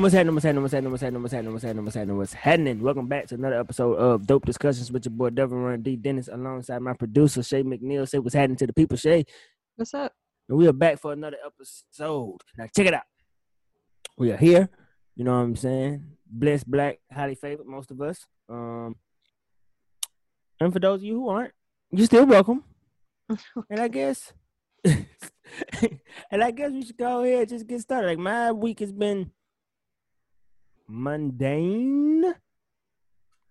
What's happening? What's happening? What's happening? What's happening? What's happening? What's happening? What's happening? What's happening? Welcome back to another episode of Dope Discussions with your boy Devin Run D Dennis alongside my producer Shay McNeil. Say what's happening to the people, Shay. What's up? And we are back for another episode. Now check it out. We are here. You know what I'm saying? Blessed, black, highly favored, most of us. Um, and for those of you who aren't, you're still welcome. And I guess, and I guess we should go ahead and just get started. Like my week has been mundane,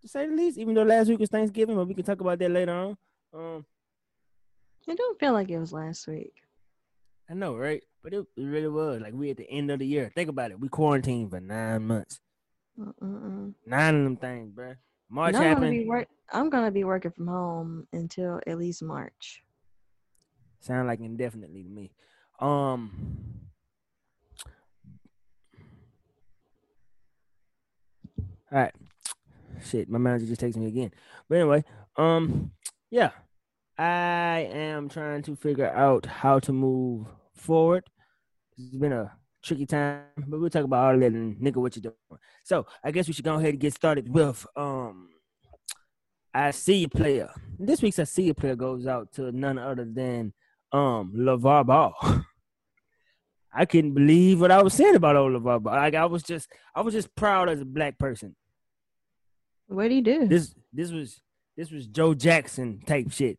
to say the least. Even though last week was Thanksgiving, but we can talk about that later on. Um, It don't feel like it was last week. I know, right? But it, it really was. Like we at the end of the year. Think about it. We quarantined for nine months. Uh-uh. Nine of them things, bruh. March I'm gonna happened. work. I'm gonna be working from home until at least March. Sound like indefinitely to me. Um. All right. Shit, my manager just texted me again. But anyway, um, yeah, I am trying to figure out how to move forward. It's been a tricky time, but we'll talk about all that and nigga what you doing. So I guess we should go ahead and get started with um I see you player. This week's I see you player goes out to none other than um LaVar Ball. I couldn't believe what I was saying about old LaVar Ball. Like I was just I was just proud as a black person. What do you do? This this was this was Joe Jackson type shit.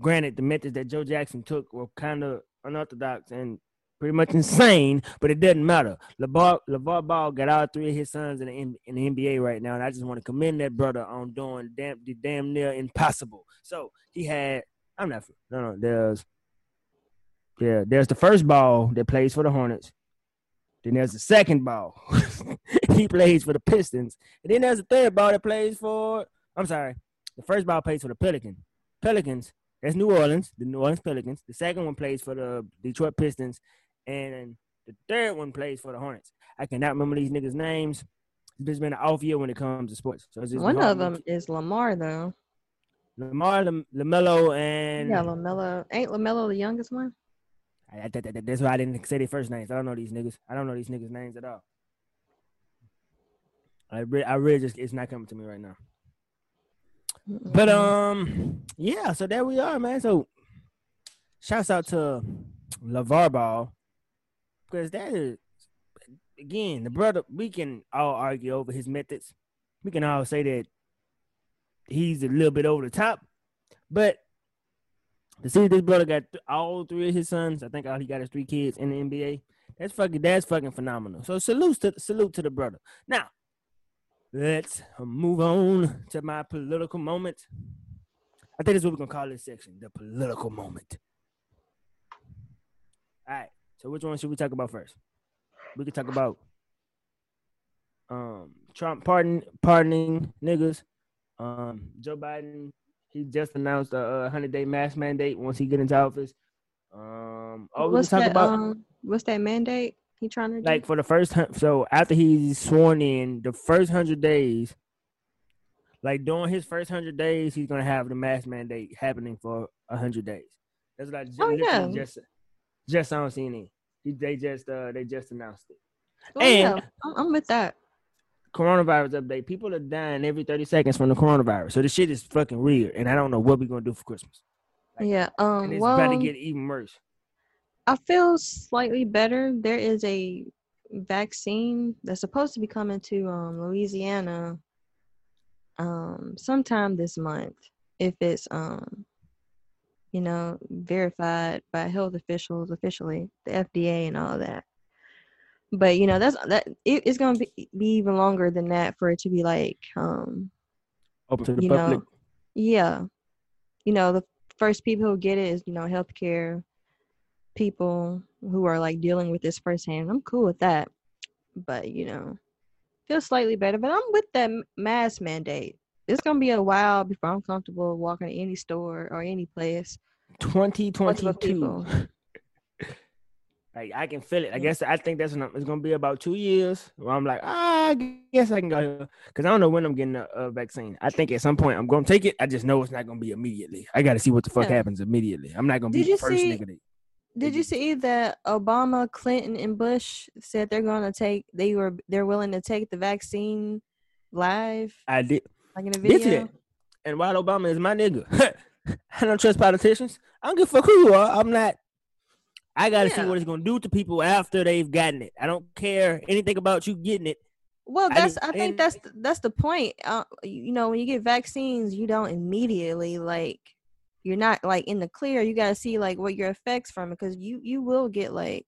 Granted, the methods that Joe Jackson took were kind of unorthodox and pretty much insane, but it doesn't matter. LaVar, LaVar Ball got all three of his sons in the, in the NBA right now, and I just want to commend that brother on doing damn the damn near impossible. So he had I'm not no no there's yeah there's the first ball that plays for the Hornets. Then there's the second ball. he plays for the Pistons. And then there's the third ball that plays for I'm sorry. The first ball plays for the Pelican. Pelicans. That's New Orleans, the New Orleans Pelicans. The second one plays for the Detroit Pistons. And the third one plays for the Hornets. I cannot remember these niggas' names. It's been an off year when it comes to sports. So it's just One of them is Lamar though. Lamar, Lam- Lamelo, and yeah, Lamelo. Ain't Lamelo the youngest one? I, I, that- that- that's why I didn't say their first names. I don't know these niggas. I don't know these niggas' names at all. I really, I really just it's not coming to me right now. But um, yeah. So there we are, man. So shouts out to LaVar Ball because that is again the brother. We can all argue over his methods. We can all say that he's a little bit over the top, but to see this brother got all three of his sons, I think all he got is three kids in the NBA. That's fucking that's fucking phenomenal. So salute to salute to the brother. Now, let's move on to my political moment. I think that's what we're gonna call this section, the political moment. All right. So which one should we talk about first? We could talk about um Trump pardon pardoning niggas. Um Joe Biden he just announced a hundred day mask mandate once he get into office. Um oh what's talk that? about um, what's that mandate he trying to do? like for the first so after he's sworn in the first hundred days like during his first hundred days he's gonna have the mask mandate happening for a hundred days that's what i ju- Oh, yeah. just just on cnn they just uh they just announced it Oh, yeah, and- I'm, I'm with that. Coronavirus update people are dying every 30 seconds from the coronavirus so this shit is fucking real and i don't know what we're gonna do for christmas Like, Yeah. and Um. it's Well, about to get even worse I feel slightly better. There is a vaccine that's supposed to be coming to um, Louisiana um, sometime this month if it's um, you know verified by health officials officially, the FDA and all that. But you know that's that it, it's gonna be, be even longer than that for it to be like um, open to the you public. know yeah. You know the first people who get it is you know healthcare people who are like dealing with this firsthand. I'm cool with that but you know feel slightly better. But i'm with that mask mandate. It's gonna be a while before i'm comfortable walking to any store or any place. 2022 people. Like I can feel it. I guess I think that's it's gonna be about two years. Where I'm like, ah, I guess I can go here because I don't know when I'm getting a, a vaccine. I think at some point I'm gonna take it. I just know it's not gonna be immediately. I got to see what the fuck Yeah. happens immediately. I'm not gonna be Did the you first see- nigga. To, Did you see that Obama, Clinton, and Bush said they're to take they were they're willing to take the vaccine live, I did. like in a Did video? that. And while Obama is my nigga, I don't trust politicians. I don't give a fuck who you are. I'm not. I gotta see what it's gonna do to people after they've gotten it. I don't care anything about you getting it. Well, that's mean, I, think that's th- that's the point. Uh, you know, when you get vaccines, you don't immediately like you're not like in the clear. You got to see like what your effects from it because you you will get like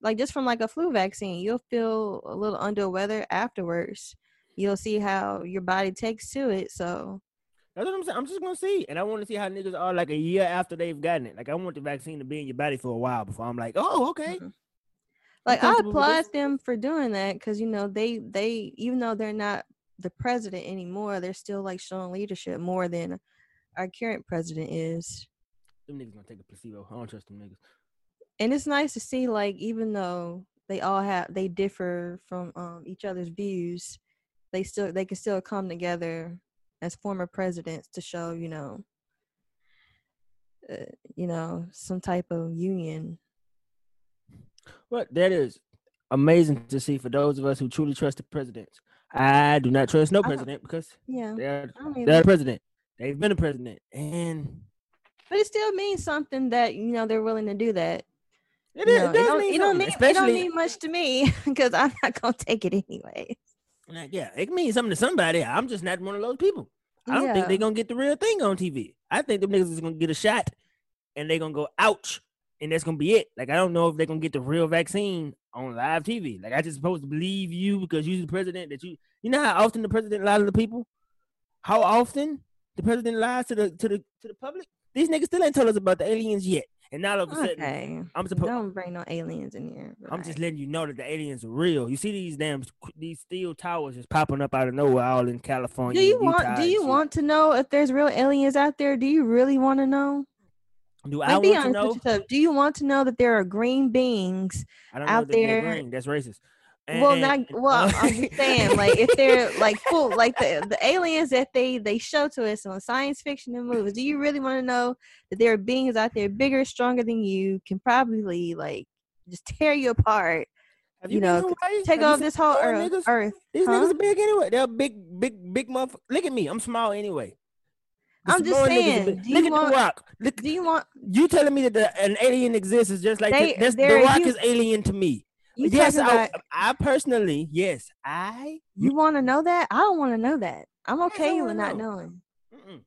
like just from like a flu vaccine, you'll feel a little under weather afterwards. You'll see how your body takes to it. So That's what I'm saying. I'm just gonna see, and I want to see how niggas are like a year after they've gotten it. Like I want the vaccine to be in your body for a while before I'm like, oh, okay. Mhm. like I applaud them for doing that because you know they they even though they're not the president anymore, they're still like showing leadership more than our current president is. Them niggas gonna take a placebo. I don't trust them niggas. and it's nice to see like even though they all have they differ from um, each other's views they still they can still come together as former presidents to show you know uh, you know some type of union But that is amazing to see for those of us who truly trust the presidents. I do not trust no president because yeah they're they're the president. They've been a president, and but it still means something that you know they're willing to do that it, You is, know, it does don't, mean it don't mean it don't mean much to me because i'm not gonna take it anyway like, yeah, it means something to somebody. I'm just not one of those people. I don't think they're gonna get the real thing on TV. I think them niggas is gonna get a shot and they're gonna go ouch, and that's gonna be it. Like I don't know if they're gonna get the real vaccine on live TV. Like I just supposed to believe you because you're the president that you you know how often the president lies to the people? How often the president lies to the to the to the public? These niggas still ain't told us about the aliens yet. And now all of a sudden okay I'm supposed don't bring no aliens in here I'm just letting you know that the aliens are real. You see these damn these steel towers just popping up out of nowhere, all in California. do you want do you want to know if there's real aliens out there do you really want to know Do Like, I be want to know? yourself. Do you want to know that there are green beings? I don't know out there- green. That's racist. Well, And- not and- well. I'm just saying, like if they're like full, like the the aliens that they they show to us on science fiction and movies. Do you really want to know that there are beings out there bigger, stronger than you, can probably like just tear you apart, Have you been know, take off this whole earth? Niggas? Earth. These huh? niggas are big anyway. They're big, big, big motherfucker. Look at me. I'm small anyway. The I'm just Samoan niggas are saying, do Look at want- the rock. Look, Do you want? you telling me that the, an alien exists is just like They- this, that's, the rock hu- is alien to me. You yes, talking I. I personally, yes, I. You want to know that? I don't want to know that. I'm okay with not knowing. Mm-mm.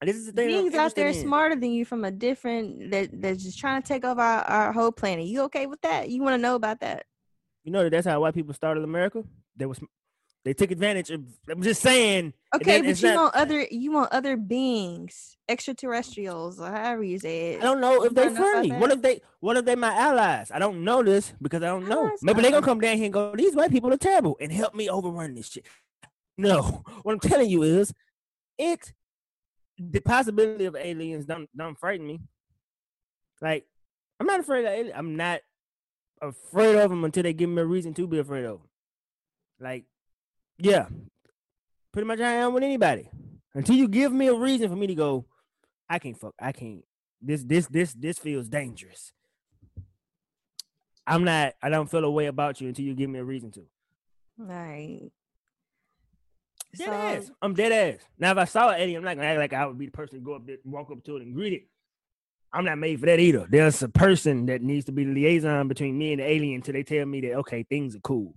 This is the thing. Beings out there in. smarter than you from a different that that's just trying to take over our, our whole planet. You okay with that? You want to know about that? You know that that's how white people started America. They was they took advantage of. I'm just saying. Okay, but you not- want other you want other beings, extraterrestrials, or however you say it. I don't know if they wanna know about friendly. What if they? What if they my allies? I don't know this because I don't know. Allies? Maybe they gonna come down here and go. These white people are terrible and help me overrun this shit. No, what I'm telling you is, it the possibility of aliens don't don't frighten me. Like I'm not afraid of aliens. I'm not afraid of them until they give me a reason to be afraid of them. Like, yeah, pretty much I am with anybody. Until you give me a reason for me to go, I can't fuck. I can't. This this this this feels dangerous. I'm not. I don't feel a way about you until you give me a reason to. Right. Dead So, ass. I'm dead ass. Now, if I saw alien, I'm not gonna act like I would be the person to go up there, walk up to it, and greet it. I'm not made for that either. There's a person that needs to be the liaison between me and the alien until they tell me that okay, things are cool.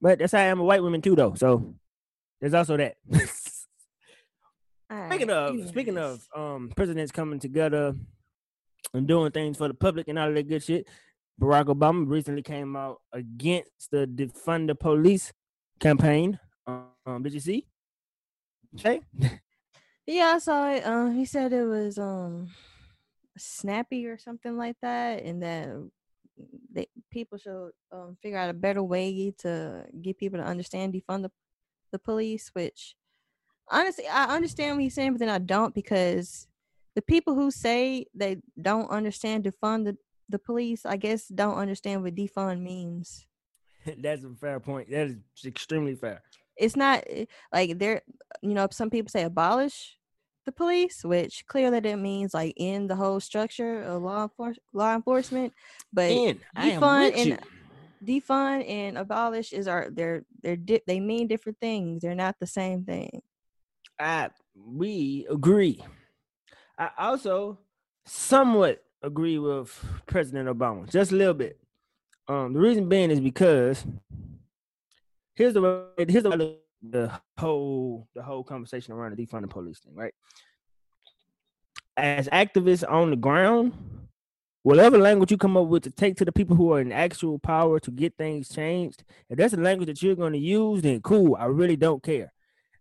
But that's how I am with white women too, though. So there's also that. all Speaking right, of speaking of um presidents coming together and doing things for the public and all of that good shit, Barack Obama recently came out against the defund the police campaign. Um, did you see? Okay. yeah, I saw it. Um, he said it was um snappy or something like that, and that they people should um figure out a better way to get people to understand defund the the police. Which honestly, I understand what he's saying, but then I don't because the people who say they don't understand defund the the police, I guess, don't understand what defund means. That's a fair point. That is extremely fair. it's not eh, like there you know some people say abolish the police, which clearly that means like in the whole structure of law enforcement. Law enforcement, but And I am defund and defund and abolish is our they're they're di- they mean different things. They're not the same thing. I we agree. I also somewhat agree with President Obama, just a little bit. Um, the reason being is because here's the here's the, the whole the whole conversation around the defund the police thing, right? As activists on the ground, whatever language you come up with to take to the people who are in actual power to get things changed, if that's the language that you're going to use, then cool. I really don't care.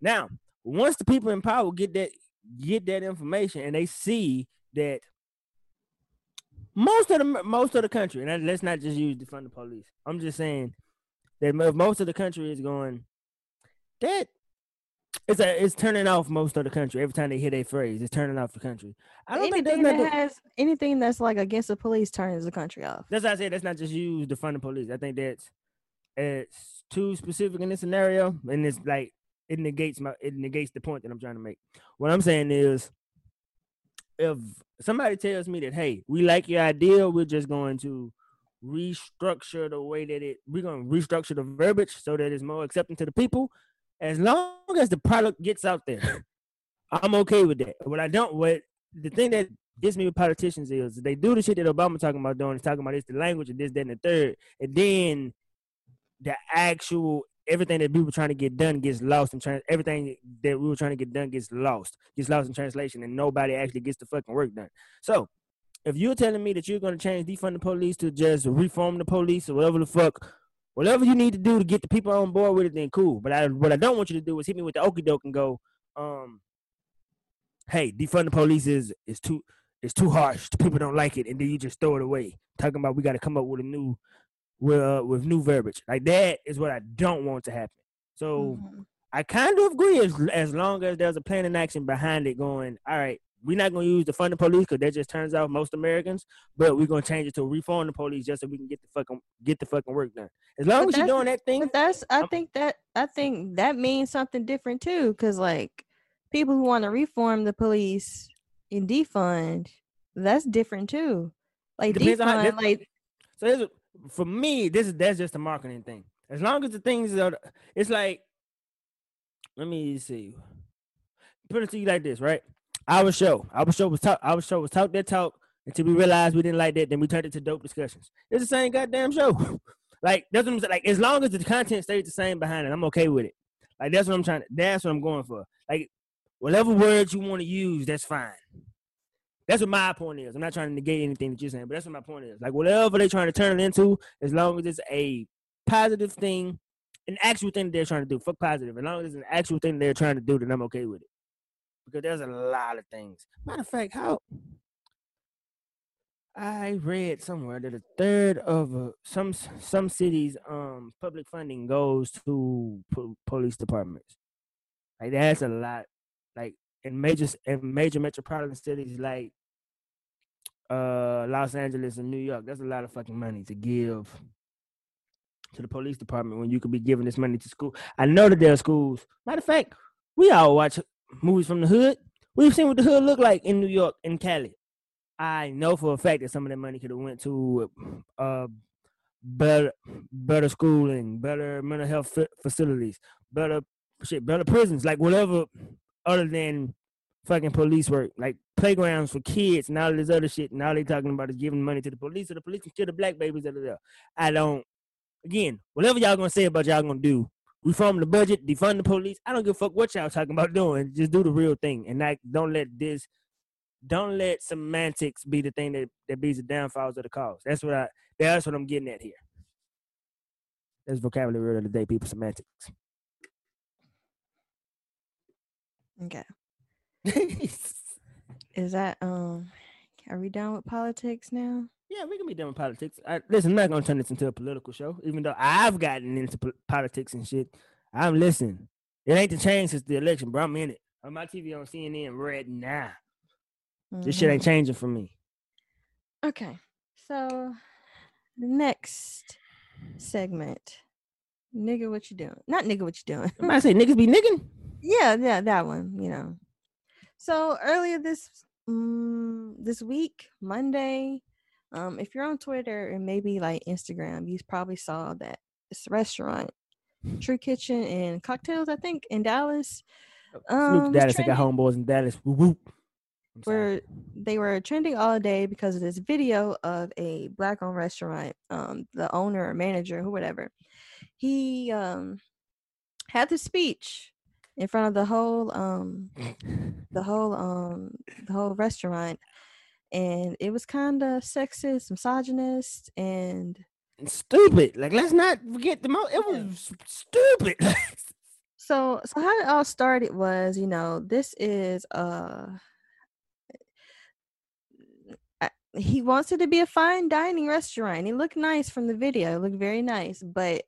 Now, once the people in power get that get that information and they see that most of the most of the country, and let's not just use defund the police. I'm just saying that most of the country is going that it's a, it's turning off most of the country every time they hear that phrase. It's turning off the country. I don't think anything not that has anything that's like against the police turns the country off. That's why I said that's not just use defund the police. I think that's it's too specific in this scenario, and it's like it negates my it negates the point that I'm trying to make. What I'm saying is, if somebody tells me that hey, we like your idea, we're just going to restructure the way that it we're going to restructure the verbiage so that it's more accepting to the people. As long as the product gets out there, I'm okay with that. What I don't what the thing that gets me with politicians is they do the shit that Obama talking about doing, talking about this, the language and this, that, and the third, and then the actual everything that we were trying to get done gets lost and trans- everything that we were trying to get done gets lost, gets lost in translation, and nobody actually gets the fucking work done. So if you're telling me that you're gonna change defund the police to just reform the police or whatever the fuck, whatever you need to do to get the people on board with it, then cool. But I what I don't want you to do is hit me with the okey doke and go, um, hey, defund the police is is too it's too harsh. The people don't like it, and then you just throw it away. Talking about we got to come up with a new, with uh, with new verbiage. Like that is what I don't want to happen. So Mhm. I kind of agree as as long as there's a plan and action behind it. Going, all right, we're not gonna use the fund the police because that just turns out most Americans, but we're gonna change it to reform the police just so we can get the fucking get the fucking work done. As long But as you're doing that thing, But that's I I'm- think that I think that means something different too, because like people who want to reform the police and defund, that's different too. Like on how- defund, like So this, is- for me, this is that's just a marketing thing. As long as the things are, it's like, let me see. Put it to you like this, right? Our show, our show was talk, our show was talk that talk until we realized we didn't like that. Then we turned it to dope discussions. It's the same goddamn show. like that's what I'm saying. Like as long as the content stays the same behind it, I'm okay with it. Like that's what I'm trying. to That's what I'm going for. Like whatever words you want to use, that's fine. That's what my point is. I'm not trying to negate anything that you're saying, but that's what my point is. Like whatever they're trying to turn it into, as long as it's a positive thing, an actual thing they're trying to do. Fuck positive. As long as it's an actual thing they're trying to do, then I'm okay with it. Because there's a lot of things. Matter of fact, how I read somewhere that a third of uh, some some cities' um public funding goes to po- police departments. Like that's a lot. Like in major in major metropolitan cities like uh Los Angeles and New York, that's a lot of fucking money to give to the police department when you could be giving this money to school. I know that there are schools. Matter of fact, we all watch movies from the hood. We've seen what the hood look like in New York and Cali. I know for a fact that some of that money could have went to uh better better schooling, better mental health fa- facilities, better shit, better prisons, like whatever other than fucking police work, like playgrounds for kids and all this other shit. And all they talking about is giving money to the police, so the police can kill the black babies that are there. I don't. Again, whatever y'all gonna say about y'all gonna do, reform the budget, defund the police. I don't give a fuck what y'all talking about doing. Just do the real thing, and not don't let this, don't let semantics be the thing that that be the downfalls of the cause. That's what I. That's what I'm getting at here. That's vocabulary word of the day, people. Semantics. okay. Is that um? Are we done with politics now? Yeah, we can be done with politics. I, listen, I'm not gonna turn this into a political show, even though I've gotten into po- politics and shit. I'm listening. It ain't the change since the election, bro. I'm in it. On my TV on CNN right now. This shit ain't mm-hmm. changing for me. Okay. So the next segment, nigga, what you doing? Not nigga, what you doing? I might say niggas be nigging. yeah, yeah, that one. You know. So earlier this um, this week, Monday, um, if you're on Twitter and maybe like Instagram, you probably saw that this restaurant, True Kitchen and Kocktails, I think, in Dallas. To Um, Dallas. I got trending- homeboys in Dallas. I'm sorry. were they were trending all day because of this video of a black owned restaurant um the owner or manager who whatever he um had the speech in front of the whole um the whole um the whole restaurant and it was kind of sexist misogynist and stupid. Like, let's not forget the most. It was stupid. so so how it all started was you know this is uh I- he wants it to be a fine dining restaurant. It looked nice from the video. It looked very nice, but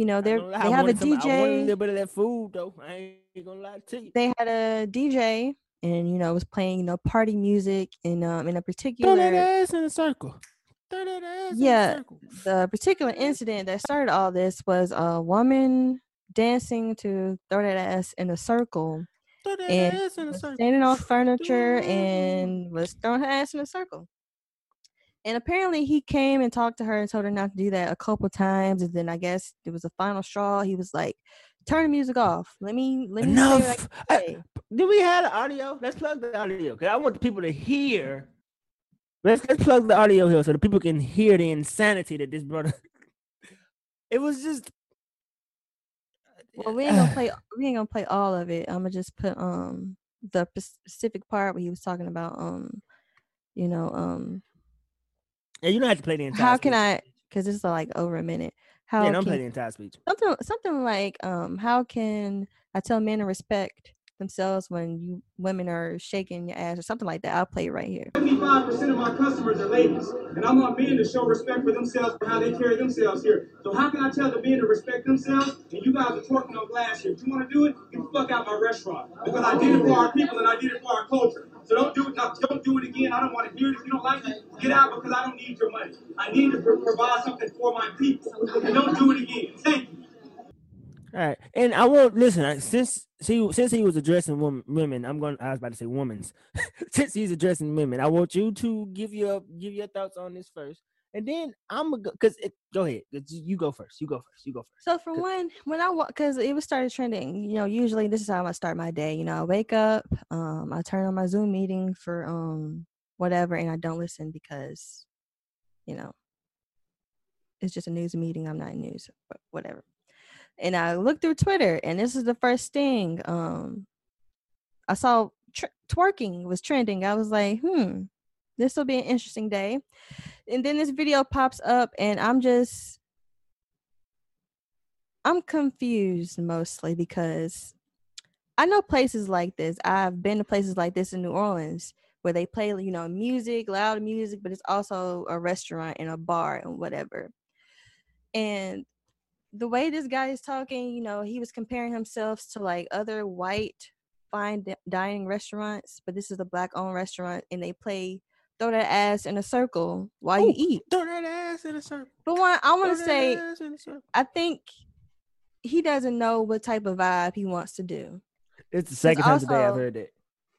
you know they're lie, they have a wanted some- I wanted a DJ. little bit of that food though. I ain't gonna lie to you. They had a DJ, and you know was playing you know party music in um in a particular Throw that ass in a circle. Throw that ass Yeah, in a circle. the particular incident that started all this was a woman dancing to throw that ass in a circle Throw that and ass in a circle. standing on furniture and was throwing her ass in a circle. And apparently he came and talked to her and told her not to do that a couple times. And then I guess it was a final straw. He was like, turn the music off. Let me let me Enough. I- Do we have the audio? Let's plug the audio because I want the people to hear. Let's let's plug the audio here so the people can hear the insanity that this brother. it was just. Well, we ain't gonna play we ain't gonna play all of it. I'm gonna just put um the specific part where he was talking about um you know um Yeah, you don't have to play the entire. how can. I because this is like over a minute. How Yeah, don't can play the entire speech. something something like um how can I tell men to respect themselves when you women are shaking your ass or something like that. I'll play it right here. 75% of my customers are ladies, and I want men to show respect for themselves for how they carry themselves here. So how can I tell the men to respect themselves and you guys are twerking on glass here? If you want to do it, get the fuck out my restaurant because I did it for our people and I did it for our culture. So don't do it. Don't do it again. I don't want to hear it. If you don't like it, get out because I don't need your money. I need to pro- provide something for my people. And don't do it again. Thank you. All right, and I won't listen. Since she, since he was addressing women, women, I'm going. I was about to say women's. since he's addressing women, I want you to give your give your thoughts on this first, and then I'm gonna go. Cause it, go ahead. You go first. You go first. You go first. So for one, when I walk, because it was started trending, you know, usually this is how I start my day. You know, I wake up, um, I turn on my Zoom meeting for um whatever, and I don't listen because, you know, it's just a news meeting. I'm not in news, but whatever. And I look through Twitter, and this is the first thing. Um, I saw tr- twerking was trending. I was like, hmm, this will be an interesting day. And then this video pops up, and I'm just I'm confused mostly because I know places like this. I've been to places like this in New Orleans where they play, you know, music, loud music, but it's also a restaurant and a bar and whatever. And the way this guy is talking, you know, he was comparing himself to like other white fine dining restaurants, but this is a black owned restaurant and they play throw that ass in a circle while you eat. Throw that ass in a circle. But one, I want to say, ass in a circle. I think he doesn't know what type of vibe he wants to do. It's the second time today I've heard that.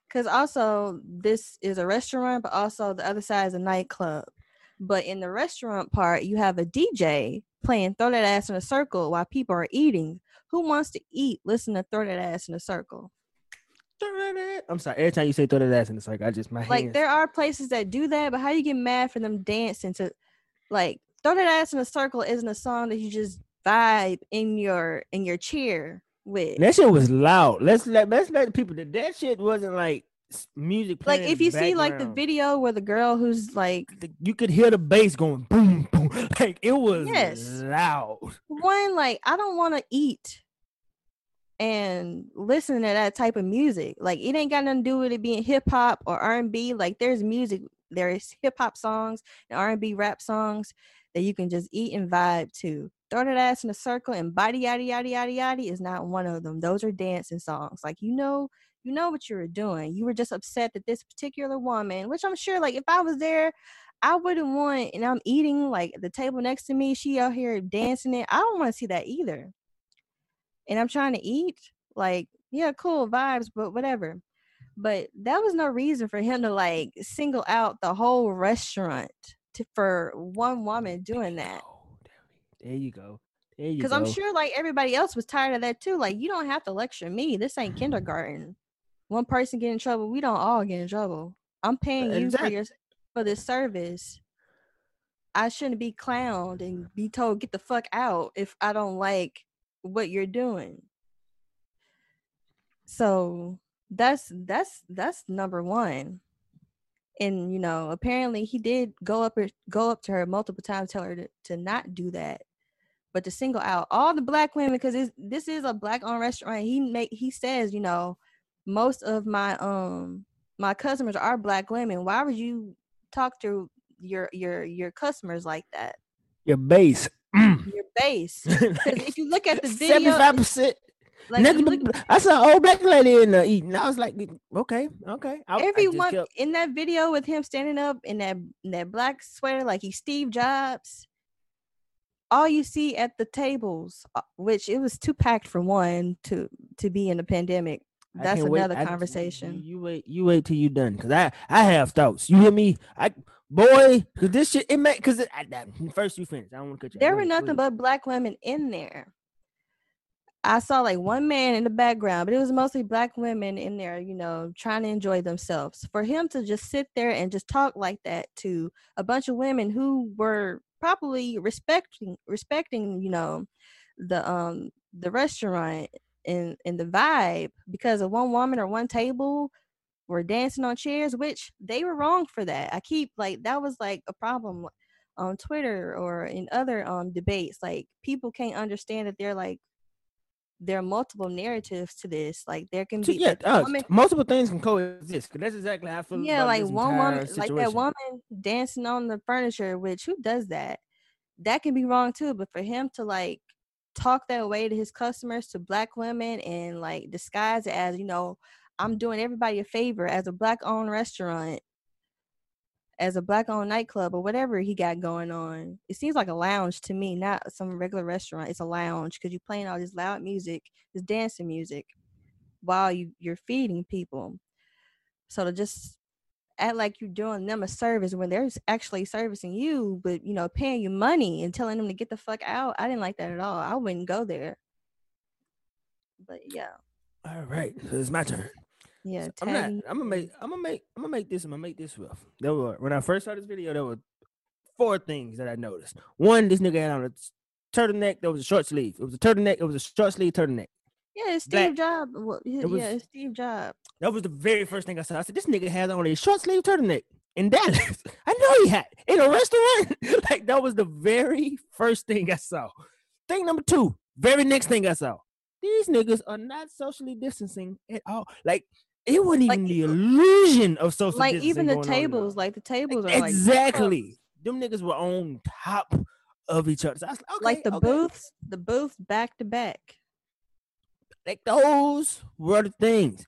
Because also, this is a restaurant, but also the other side is a nightclub. But in the restaurant part, you have a DJ playing Throw That Ass in a Circle while people are eating. Who wants to eat? Listen to Throw That Ass in a Circle. Throw that ass. I'm sorry. Every time you say throw that ass in the circle, I just my Like, hands. there are places that do that, but how you get mad for them dancing to, like, Throw That Ass in a Circle isn't a song that you just vibe in your in your chair with. That shit was loud. Let's let let's let the people that that shit wasn't like music. like if you see like the video where the girl who's like the- you could hear the bass going boom boom. Like it was Yes. loud. one like i don't want to eat and listen to that type of music like it ain't got nothing to do with it being hip-hop or r&b like there's music there's hip-hop songs and r&b rap songs that you can just eat and vibe to throw that ass in a circle and body yada yada yada yada is not one of them those are dancing songs like you know you know what you were doing you were just upset that this particular woman which i'm sure like if i was there I wouldn't want, and I'm eating like the table next to me. She out here dancing it. I don't want to see that either. And I'm trying to eat. Like, yeah, cool vibes, but whatever. But that was no reason for him to like single out the whole restaurant to, for one woman doing that. There you go. There you Because go. I'm sure like everybody else was tired of that too. Like you don't have to lecture me. This ain't mm-hmm. kindergarten. One person get in trouble, we don't all get in trouble. I'm uh, paying you for your for this service. I shouldn't be clowned and be told get the fuck out if I don't like what you're doing. So that's that's that's number one. And you know, apparently he did go up her go up to her multiple times, tell her to, to not do that, but to single out all the black women because this is a black owned restaurant. He make he says, you know, most of my um my customers are black women. Why would you talk to your your your customers like that? Your base. Your base. if you look at the video, seventy-five percent. like look- I saw an old black lady in there eating. I was like, okay, okay. I, I everyone kept- in that video with him standing up in that in that black sweater like he's Steve Jobs. All you see at the tables, uh, which it was too packed for one to to be in a pandemic. That's wait. another I- conversation. You, you wait. You wait till you done, cause I I have thoughts. You hear me? I boy, cause this shit it make cause it, I, I- first you finish. I don't want to cut you. there were nothing please. but black women in there. I saw like one man in the background, but it was mostly black women in there, you know, trying to enjoy themselves. For him to just sit there and just talk like that to a bunch of women who were probably respecting respecting, you know, the um the restaurant and and the vibe because of one woman or one table were dancing on chairs, which they were wrong for that. I keep like that was like a problem on Twitter or in other um debates. Like people can't understand that they're like there are multiple narratives to this. Like there can be yeah, like, uh, woman- multiple things can coexist. that's exactly how I feel. yeah, like one woman, like that woman dancing on the furniture. Which who does that? That can be wrong too. But for him to like talk that way to his customers, to black women, and like disguise it as you know, I'm doing everybody a favor as a black owned restaurant, as a black owned nightclub or whatever he got going on. It seems like a lounge to me, not some regular restaurant. It's a lounge because you're playing all this loud music, this dancing music, while you you're feeding people. So to just act like you're doing them a service when they're actually servicing you, but you know, paying you money and telling them to get the fuck out. I didn't like that at all. I wouldn't go there. But yeah, All right, so it's my turn. Yeah. So I'm not. I'm gonna make. I'm gonna make. I'm gonna make this. I'm gonna make this rough. There were when I first saw this video. There were four things that I noticed. One, this nigga had on a turtleneck. That was a short sleeve. It was a turtleneck. It was a short sleeve turtleneck. Yeah, it's Steve Jobs. Well, was- yeah, it's Steve Jobs. That was the very first thing I saw. I said, "This nigga has on a short sleeve turtleneck in Dallas." I know he had in a restaurant. like that was the very first thing I saw. Thing number two, very next thing I saw. These niggas are not socially distancing at all. Like it wasn't Like, even the illusion of social Like even the going on in there. tables, like the tables are like exactly. Them niggas were on top of each other. So like, okay, like the okay. booths, the booths back to back. Like those were the things.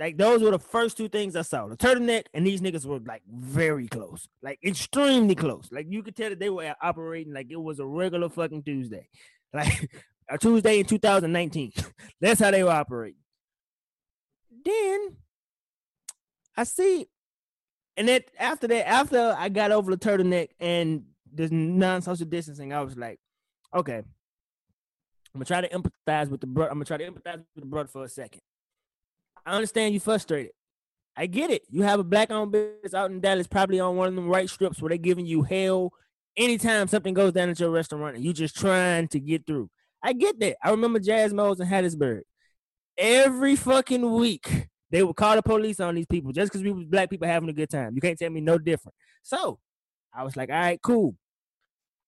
Like those were the first two things I saw. The turtleneck and these niggas were like very close, like extremely close. Like you could tell that they were operating like it was a regular fucking Tuesday, like a Tuesday in 2019. That's how they were operating. Then I see, and then after that, after I got over the turtleneck and the non-social distancing, I was like, okay, I'm gonna try to empathize with the brother. I'm gonna try to empathize with the brother for a second. I understand you frustrated. I get it. You have a black-owned business out in Dallas, probably on one of them right strips where they're giving you hell anytime something goes down at your restaurant and you just trying to get through. I get that. I remember Jazz Mo's in Hattiesburg. Every fucking week, they would call the police on these people just because we was black people having a good time. You can't tell me no different. So I was like, all right, cool.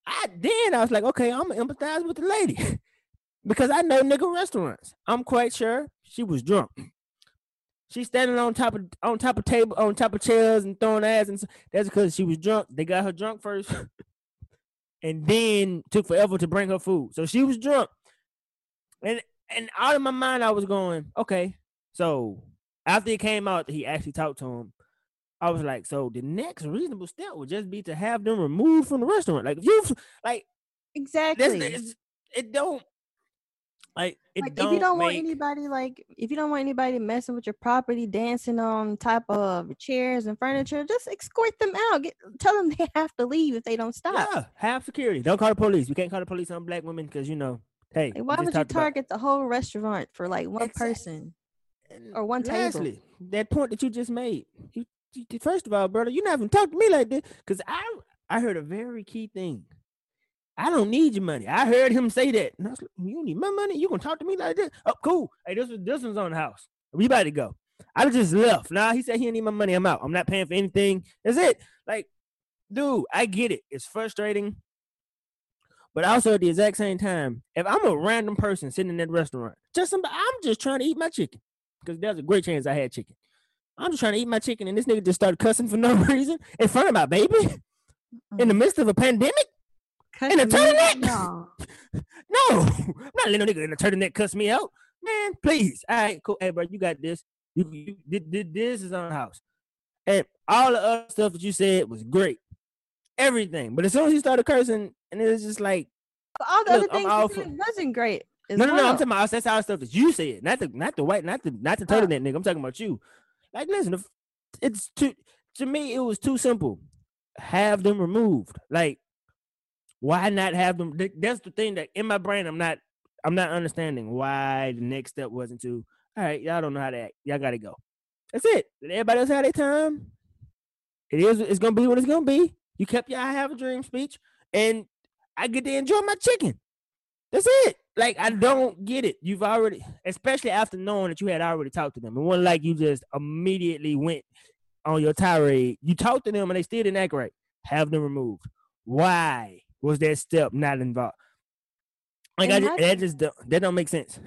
I then I was like, okay, I'm gonna empathize with the lady. because I know nigga restaurants. I'm quite sure she was drunk. She's standing on top of on top of table on top of chairs and throwing ass, and s- that's because she was drunk. They got her drunk first, and then took forever to bring her food. So she was drunk, and and out of my mind, I was going, okay. So after it came out he actually talked to him, I was like, so the next reasonable step would just be to have them removed from the restaurant. Like if you like Exactly. it's- it don't Like it like don't if you don't want anybody like if you don't want anybody messing with your property, dancing on top of chairs and furniture, just escort them out. Get tell them they have to leave if they don't stop. Yeah, have security. Don't call the police. We can't call the police on black women because you know, hey, Like, why would you talked about- target the whole restaurant for like one Exactly. person? Or one table. lastly, that point that you just made. You, you- first of all, brother, you not even talk to me like this because I I heard a very key thing. I don't need your money. I heard him say that. And I was like, you need my money? You gonna talk to me like this? Oh, cool. Hey, this was this one's on the house. We about to go. I just left. Nah, he said he didn't need my money. I'm out. I'm not paying for anything. That's it. Like, dude, I get it. It's frustrating. But also at the exact same time, if I'm a random person sitting in that restaurant, just somebody, I'm just trying to eat my chicken because there's a great chance I had chicken. I'm just trying to eat my chicken, and this nigga just started cussing for no reason in front of my baby in the midst of a pandemic. In a turtleneck? No, I'm not letting no nigga in a turtleneck cuss me out, man. Please, all right, cool. Hey, bro, you got this. You, you thi- thi- this is on the house, and all the other stuff that you said was great, everything. But as soon as he started cursing, and it was just like, But all the Look, other things you wasn't great. no, no, no. I'm talking about that's all the stuff that you said, not the not the white, not the not the turtleneck nigga. I'm talking about you. Like, listen, it's too to me. It was too simple. Have them removed. Like, why not have them? That's the thing that in my brain I'm not I'm not understanding why the next step wasn't to. All right, y'all don't know how to act. Y'all gotta go. That's it. Let everybody else have their time. It is. It's gonna be what it's gonna be. You kept your "I have a dream" speech, and I get to enjoy my chicken. That's it. Like I don't get it. You've already, especially after knowing that you had already talked to them. It wasn't like you just immediately went on your tirade. You talked to them and they still didn't act right. Have them removed. Why was that step not involved? Like I just, that just don't, that don't make sense.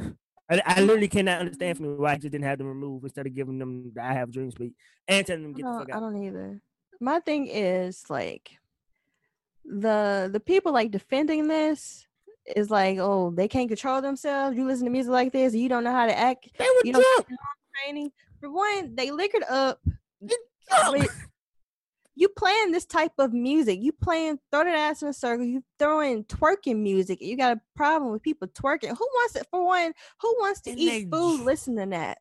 I, I literally cannot understand for me why I just didn't have them removed instead of giving them the I have dreams dream speech and telling them get the fuck I don't either. My thing is like the the people like defending this is like, oh, they can't control themselves. You listen to music like this, you don't know how to act. They were You drunk. Training for one, they liquored up. You playing this type of music, you playing throw that ass in a circle, you throwing twerking music. You got a problem with people twerking. Who wants it? For one, who wants to And eat they food listening to that?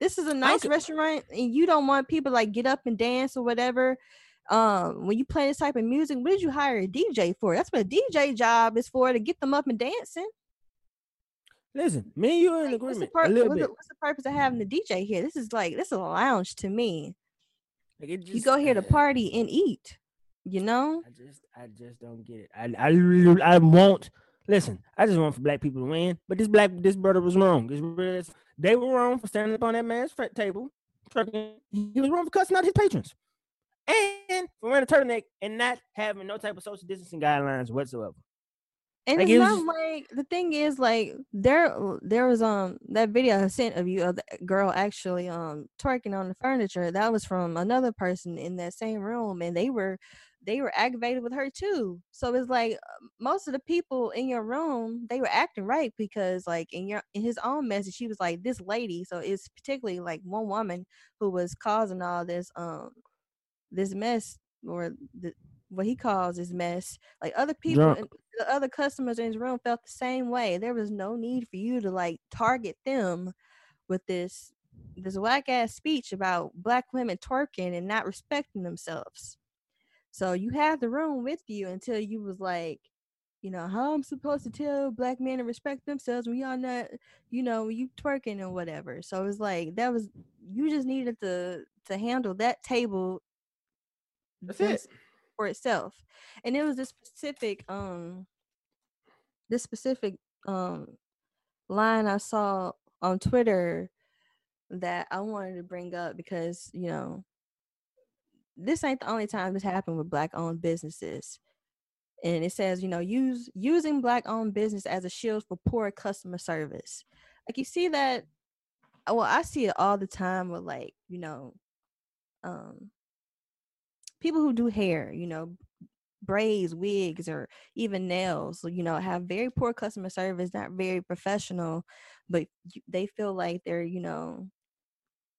This is a nice Okay. restaurant, and you don't want people like get up and dance or whatever. Um, when you play this type of music, what did you hire a DJ for? That's what a DJ job is for to get them up and dancing. Listen, me and you are in Like, what's, the agreement pur- a little what's, the, what's the purpose of having the DJ here? This is like this is a lounge to me. Like, it you go here to party and eat. You know, I just, I just don't get it. I, I, I want. Listen, I just want for black people to win. But this black, this brother was wrong. This brother- they were wrong for standing up on that man's table. trucking. He was wrong for cussing out his patrons, and for wearing a turtleneck and not having no type of social distancing guidelines whatsoever. and Like, it's it was not like the thing is like there there was um that video I sent of you of the girl actually um twerking on the furniture. That was from another person in that same room, and they were they were aggravated with her too. So it's like uh, most of the people in your room they were acting right because like in your in his own message she was like this lady. So it's particularly like one woman who was causing all this um this mess or the, what he calls his mess. Like other people, the other customers in his room felt the same way. There was no need for you to like target them with this this whack ass speech about black women twerking and not respecting themselves. So you had the room with you until you was like, you know, how I'm supposed to tell black men to respect themselves when y'all not, you know, you twerking and whatever. So it was like that was you just needed to to handle that table That's it. for itself. And it was this specific um this specific um line I saw on Twitter that I wanted to bring up because, you know, this ain't the only time this happened with black owned businesses. And it says, you know, use using black owned business as a shield for poor customer service. Like you see that well, I see it all the time with like, you know, um people who do hair, you know, braids, wigs, or even nails, you know, have very poor customer service, not very professional, but they feel like they're, you know,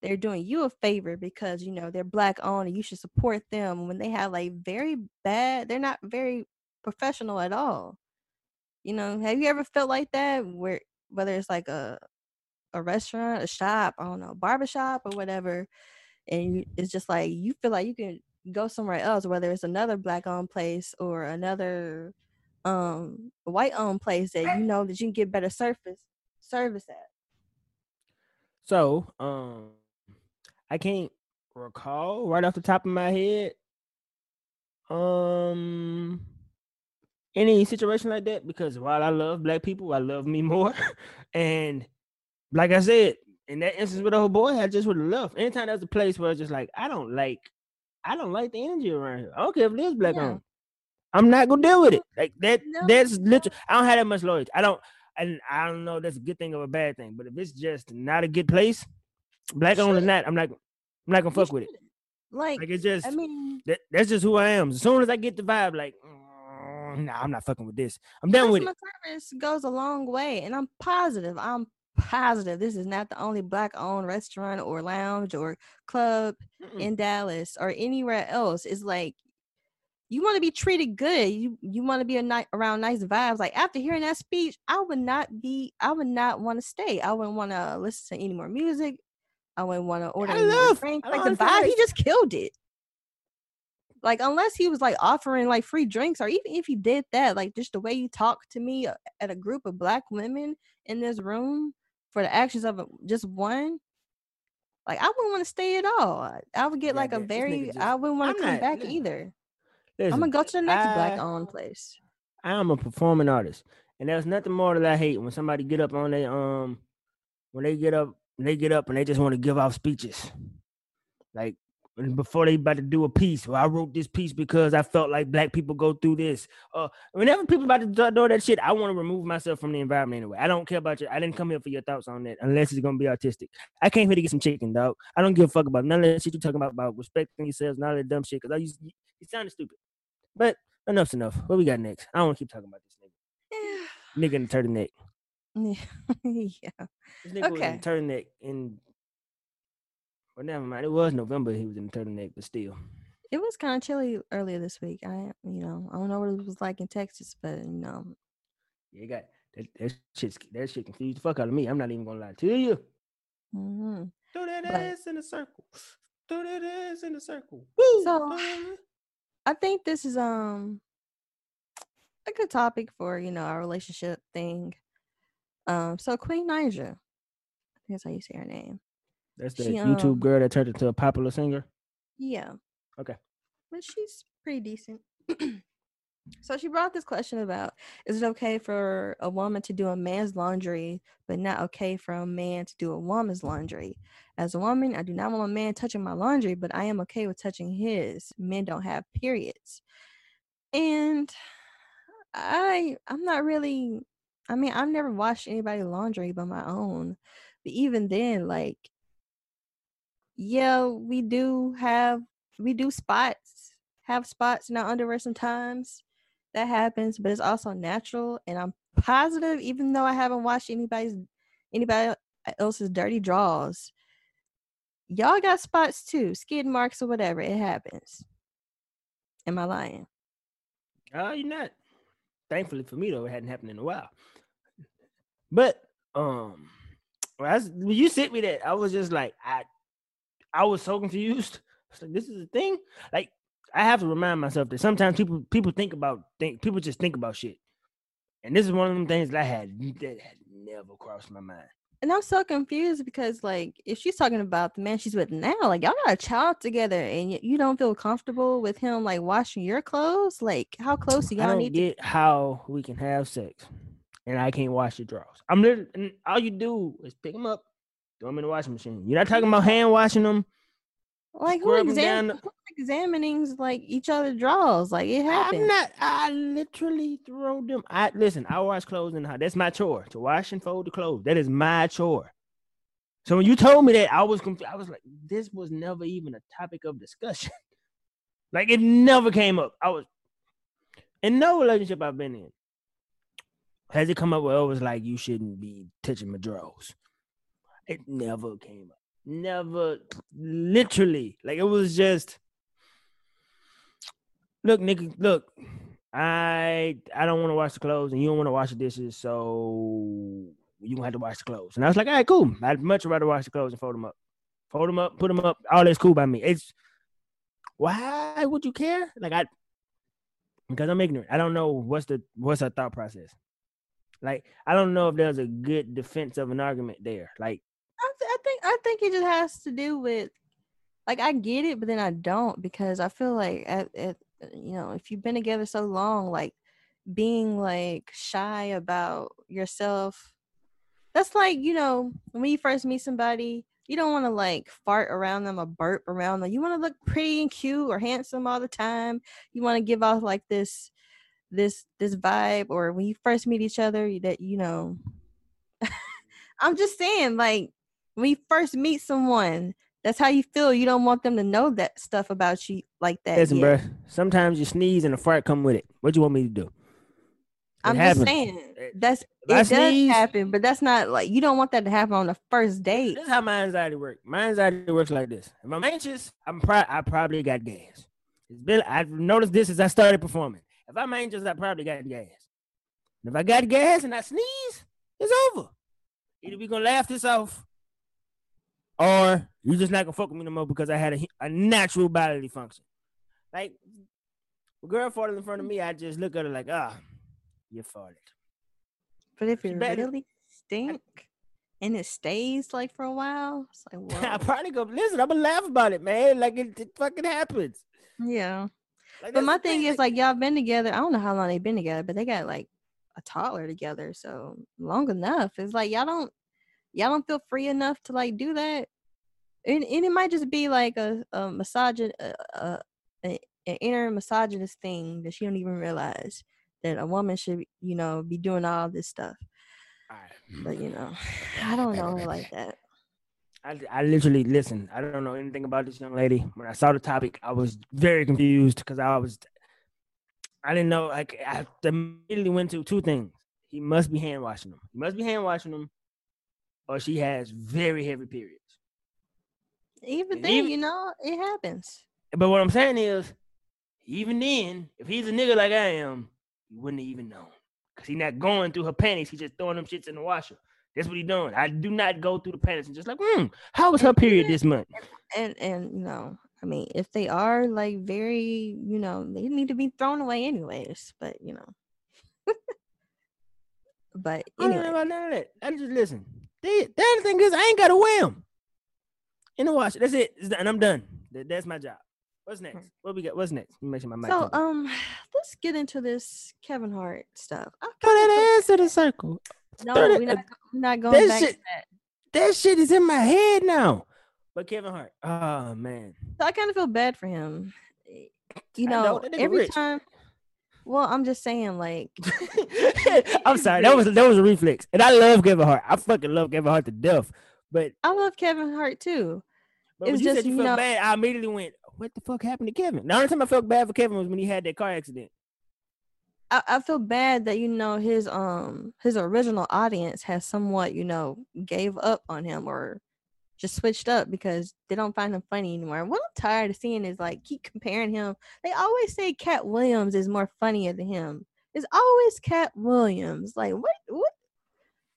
they're doing you a favor because you know they're black owned and you should support them when they have like very bad they're not very professional at all. You know have you ever felt like that where whether it's like a a restaurant, a shop, I don't know, barbershop or whatever, and it's just like you feel like you can go somewhere else, whether it's another black owned place or another um white owned place that you know that you can get better service service at. So, um, I can't recall right off the top of my head, um, any situation like that because while I love black people, I love me more, and like I said, in that instance with the whole boy, I just would have left. Anytime there's a place where it's just like I don't like, I don't like the energy around here. I don't care if it is black Yeah. on. I'm not gonna deal with it. Like that. No, that's no. literally. I don't have that much loyalty. I don't. And I don't know. if That's a good thing or a bad thing. But if it's just not a good place, black on or Shouldn't. I'm not. I'm not gonna fuck with it. Like, Like it's just. I mean, that, that's just who I am. As soon as I get the vibe, like, mm, nah, I'm not fucking with this. I'm done with it. service goes a long way, and I'm positive. I'm positive this is not the only black-owned restaurant or lounge or club Mm-mm. in Dallas or anywhere else. It's like you want to be treated good. You you want to be a night around nice vibes. Like after hearing that speech, I would not be. I would not want to stay. I wouldn't want to listen to any more music. I wouldn't want to order I love- drink. Like the vibe, he just killed it. Like unless he was like offering like free drinks, or even if he did that, like just the way you talk to me uh, at a group of black women in this room for the actions of just one. Like I wouldn't want to stay at all. I- I would get Yeah, like a that- this nigga very. just- I wouldn't want to come not- back either. I'm Listen, gonna go to the next black owned place. I am a performing artist, and there's nothing more that I hate when somebody get up on their um, when they get up, they get up and they just want to give off speeches, like before they about to do a piece. Well, I wrote this piece because I felt like black people go through this. Uh, whenever people about to doing that shit, I want to remove myself from the environment anyway. I don't care about you. I didn't come here for your thoughts on that unless it's gonna be artistic. I came here to get some chicken, dog. I don't give a fuck about none of that shit you talking about about respecting yourselves, none of that dumb shit. Cause I used you sounded stupid. But enough's enough. What we got next? I don't want to keep talking about this nigga. Nigga in the turtleneck. yeah. This nigga was in Okay. turtleneck in. Well, never mind. It was November. He was in the turtleneck, but still. It was kind of chilly earlier this week. I, you know, I don't know what it was like in Texas, but you know, Yeah, you got that. That shit. That shit confused the fuck out of me. I'm not even gonna lie to you. Mm-hmm. Do that But- ass in a circle. Do that ass in a circle. Woo! So- I think this is um a good topic for you know our relationship thing. Um, so Queen Naija, I think that's how you say her name. That's the She, YouTube um, girl that turned into a popular singer. Yeah. Okay. But she's pretty decent. so she brought this question about is it okay for a woman to do a man's laundry, but not okay for a man to do a woman's laundry? As a woman, I do not want a man touching my laundry, but I am okay with touching his. Men don't have periods. And I I'm not really I mean, I've never washed anybody's laundry but my own. But even then, like yeah, we do have we do spots, have spots in our underwear sometimes. That happens, but it's also natural. And I'm positive, even though I haven't watched anybody's anybody else's dirty draws, y'all got spots too, skid marks or whatever. It happens. Am I lying? Oh, you're not. Thankfully for me though, it hadn't happened in a while. But um, s- when you sent me that, I was just like, I, I was so confused. I was like, this is a thing. Like, I have to remind myself that sometimes people people think about think people just think about shit, and this is one of them things that I had that had never crossed my mind. And I'm so confused because, like, if she's talking about the man she's with now, like, y'all got a child together and y- you don't feel comfortable with him, like, washing your clothes, like, how close do y'all need to get how we can have sex, and I can't wash your drawers. I'm literally, and all you do is pick them up, throw them in the washing machine. You're not talking about hand washing them. Like who exam- who's examining like each other draws? Like it happens. I'm not. I literally throw them. I listen. I wash clothes in the house. That's my chore to wash and fold the clothes. That is my chore. So when you told me that, I was confused. I was like, this was never even a topic of discussion. like it never came up. I was in no relationship I've been in. Has it come up where it was like you shouldn't be touching my drawers? It never came up. Never, literally. Like it was just look, nigga, look. I I don't want to wash the clothes and you don't want to wash the dishes, so you gonna have to wash the clothes. And I was like, all right, cool. I'd much rather wash the clothes and fold them up. Fold them up, put them up. All that's cool by me. It's why would you care? Like I because I'm ignorant. I don't know what's the what's her thought process. Like I don't know if there's a good defense of an argument there. Like I, think it just has to do with like I get it, but then I don't because I feel like at, at you know if you've been together so long, like being like shy about yourself. That's like you know when you first meet somebody, you don't want to like fart around them or burp around them. You want to look pretty and cute or handsome all the time. You want to give off like this this this vibe or when you first meet each other that you know I'm just saying like when you first meet someone that's how you feel you don't want them to know that stuff about you like that listen, yet. bro. Sometimes you sneeze and a fart come with it. What do you want me to do? It I'm happens. just saying Eh, that's it I does sneeze- happen but that's not like you don't want that to happen on the first date This is how my anxiety works. My anxiety works like this. If I'm anxious, I'm pro- I probably got gas. It's been I've noticed this as I started performing. If I'm anxious, I probably got gas. And if I got gas and I sneeze, it's over. Either we gonna laugh this off, or you just not gonna fuck with me no more because I had a, a natural bodily function. Like a girl farted in front of me, I just look at her like, ah, you farted. but if it really stink and it stays like for a while it's like I probably go listen. I'm gonna laugh about it, man. Like it, it fucking happens. yeah Like, But my the thing is like y'all been together. I don't know how long they've been together, but they got like a toddler together, so long enough. It's like y'all don't y'all don't feel free enough to like do that. And, and it might just be like a, a misogyn a, a, a, an inner misogynist thing that she don't even realize that a woman should you know be doing all this stuff. Alright. But you know, I don't know like that. I, I literally listen. I don't know anything about this young lady. When I saw the topic, I was very confused because I was, I didn't know. Like I immediately went to two things. He must be hand washing them. He must be hand washing them, or she has very heavy periods. Even then, even- you know, it happens. But what I'm saying is, even then, if he's a nigga like I am, he wouldn't even know. Cause he not going through her panties. He's just throwing them shits in the washer. That's what he doing. I do not go through the panties and just like, hmm, how was her period this month? and and you know i mean if they are like very you know they need to be thrown away anyways but you know but anyway, I don't know about none of that. I just listen. The, the other thing is, I ain't got a whim in the wash. That's it. And I'm done. That- that's my job. What's next? What we got? What's next? Let me make sure my mic. so um let's get into this kevin hart stuff Throw kinda that ass to the circle. no we're not, we're not going back shit- to that That shit is in my head now. But Kevin Hart. Oh man. so i kind of feel bad for him you know, know every rich. time well i'm just saying like I'm sorry. That was that was a reflex. And I love Kevin Hart. I fucking love Kevin Hart to death. But i love kevin hart too but when you just, said you you felt know- bad, I immediately went, "What the fuck happened to Kevin?" The only time I felt bad for Kevin was when he had that car accident. I, I feel bad that you know his um his original audience has somewhat you know gave up on him or just switched up because they don't find him funny anymore. What I'm tired of seeing is like keep comparing him. They always say Katt Williams is more funnier than him. It's always Katt Williams. Like what what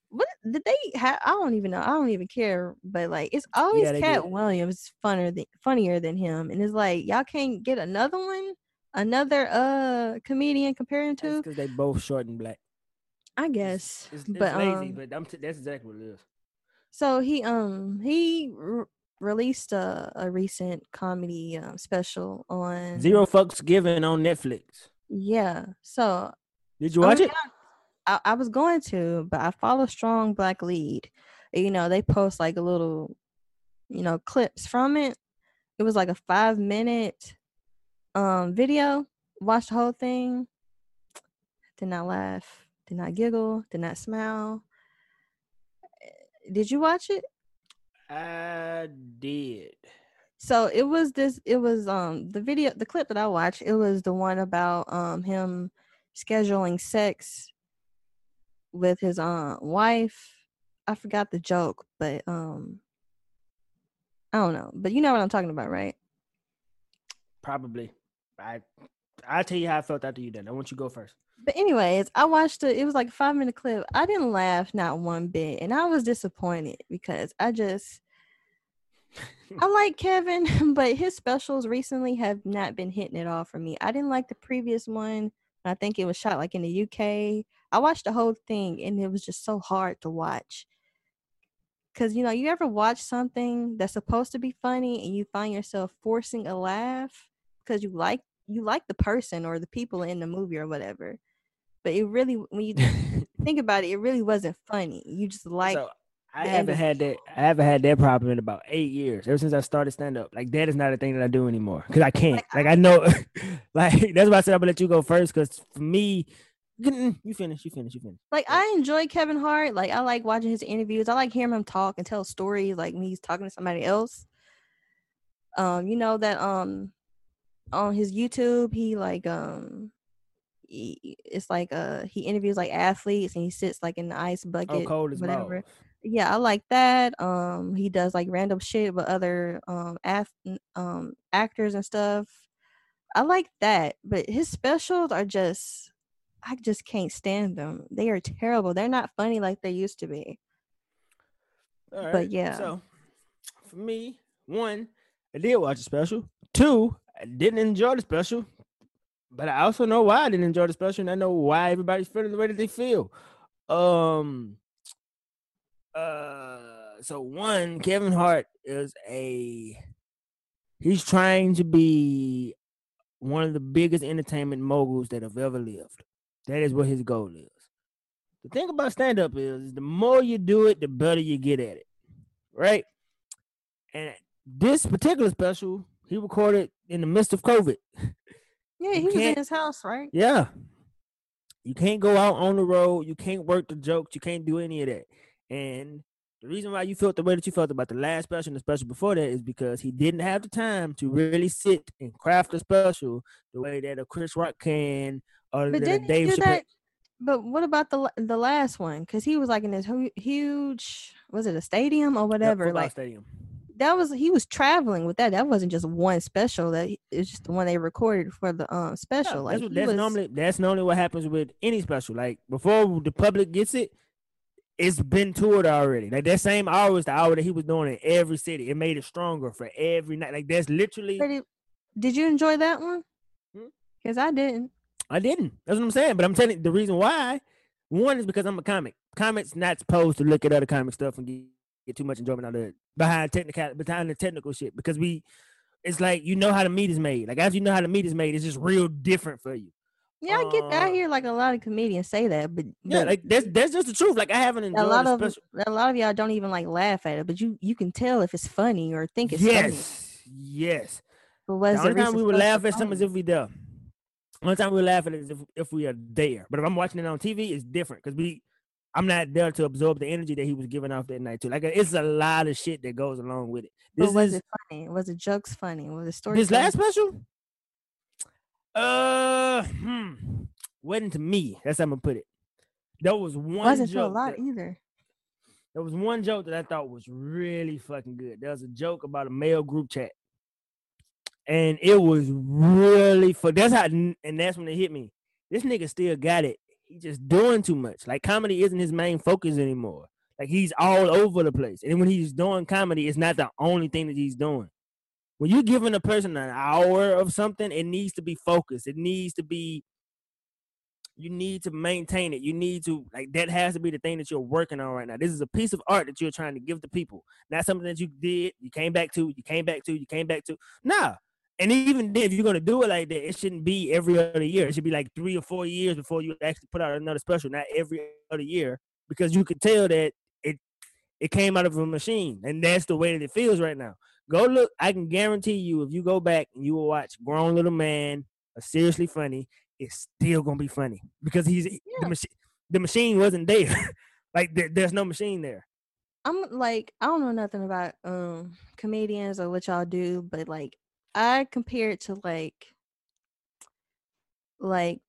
what did they have? I don't even know. I don't even care. But like it's always Katt. Williams funnier than funnier than him. And it's like y'all can't get another one, another uh comedian comparing to. because they both short and black. I guess, It's, it's but lazy, um, but I'm t- that's exactly what it is. So he um he r- released a, a recent comedy um, special on Zero fucks given on Netflix. Yeah, so Did you watch gonna it? I, I was going to, but I follow Strong Black Lead. You know, they post like a little, you know, clips from it. It was like a five minute um video. Watched the whole thing. Did not laugh. Did not giggle. Did not smile. Did you watch it? I did. So it was this. It was um the video, the clip that I watched. It was the one about um him scheduling sex with his um wife. I forgot the joke, but um I don't know. But you know what I'm talking about, right? Probably. I I'll tell you how I felt after you done. I want you to go first. But anyways, I watched it. It was like a five minute clip. I didn't laugh not one bit, and I was disappointed because I just I like Kevin, but his specials recently have not been hitting it all for me. I didn't like the previous one. I think it was shot like in the UK. I watched the whole thing, and it was just so hard to watch. Cause you know, you ever watch something that's supposed to be funny, and you find yourself forcing a laugh because you like you like the person or the people in the movie or whatever but it really when you think about it, it really wasn't funny. You just like So, I haven't had that. I haven't had that problem in about eight years. Ever since I started stand up, like that is not a thing that I do anymore because I can't. Like I know, like that's why I said I'm gonna let you go first. Because for me, mm, you finish, you finish, you finish. like I enjoy Kevin Hart. Like I like watching his interviews. I like hearing him talk and tell stories like when he's talking to somebody else. Um, you know that um on his YouTube he like um he, it's like uh he interviews like athletes and he sits like in the ice Oh, bucket cold as whatever. balls. Yeah, I like that. Um he does like random shit with other um ath- um actors and stuff. I like that, but his specials are just I just can't stand them. They are terrible. They're not funny like they used to be. But yeah. So for me, one, I did watch a special. Two, Didn't enjoy the special, but I also know why I didn't enjoy the special, and I know why everybody's feeling the way that they feel. Um. Uh. So one, Kevin Hart is a. He's trying to be one of the biggest entertainment moguls that have ever lived. That is what his goal is. The thing about stand up is the more you do it, the better you get at it. Right? And this particular special, he recorded in the midst of COVID. Yeah, he was in his house, right? Yeah. You can't go out on the road. You can't work the jokes. You can't do any of that. And the reason why you felt the way that you felt about the last special and the special before that is because he didn't have the time to really sit and craft a special the way that a Chris Rock can or But didn't Dave he do Chappelle. that? But what about the the last one? Because he was like in this huge, was it a stadium or whatever? football like stadium. That was he was traveling with that. That wasn't just one special. That it's just the one they recorded for the um Yeah, special. like that's what, that's was, normally that's normally what happens with any special. Like before the public gets it, it's been toured already. Like that same hour is the hour that he was doing in every city. It made it stronger for every night. Like that's literally it- did you enjoy that one? Hmm? Because I didn't. I didn't. That's what I'm saying. But I'm telling you the reason why. One is because I'm a comic. Comics not supposed to look at other comic stuff and get, get too much enjoyment out of it behind technical behind the technical shit. Because we, it's like you know how the meat is made. Like after you know how the meat is made, it's just real different for you. Yeah, I get that. I Uh, hear like a lot of comedians say that, but, Yeah, but like that's that's just the truth. Like I haven't enjoyed a lot a of special. a lot of y'all don't even like laugh at it, but you you can tell if it's funny or think it's funny. Yes, yes. But The was only the time we would laugh at something is if we there. One time we laugh at it is if, if we are there. But if I'm watching it on TV, it's different because we, I'm not there to absorb the energy that he was giving off that night too. Like it's a lot of shit that goes along with it. But This was is it funny? Was it jokes funny? Was the story this funny? last special. Uh, hmm, wasn't to me. That's how I'm gonna put it. There was one wasn't to a lot that- either. There was one joke that I thought was really fucking good. There was a joke about a male group chat, and it was really for that's how and that's when it hit me. This nigga still got it. He just doing too much. Like comedy isn't his main focus anymore. Like he's all over the place, and when he's doing comedy, it's not the only thing that he's doing. When you're giving a person an hour of something, it needs to be focused. It needs to be you need to maintain it. You need to like that has to be the thing that you're working on right now. This is a piece of art that you're trying to give to people, not something that you did, you came back to, you came back to, you came back to. Nah. And even then, if you're gonna do it like that, it shouldn't be every other year. It should be like three or four years before you actually put out another special, not every other year, because you could tell that it it came out of a machine, and that's the way that it feels right now. Go look. I can guarantee you, if you go back and you will watch Grown Little Man, a seriously funny, it's still gonna be funny because he's the machine. The machine wasn't there. like there, there's no machine there. I'm like, I don't know nothing about um comedians or what y'all do, but like I compare it to like like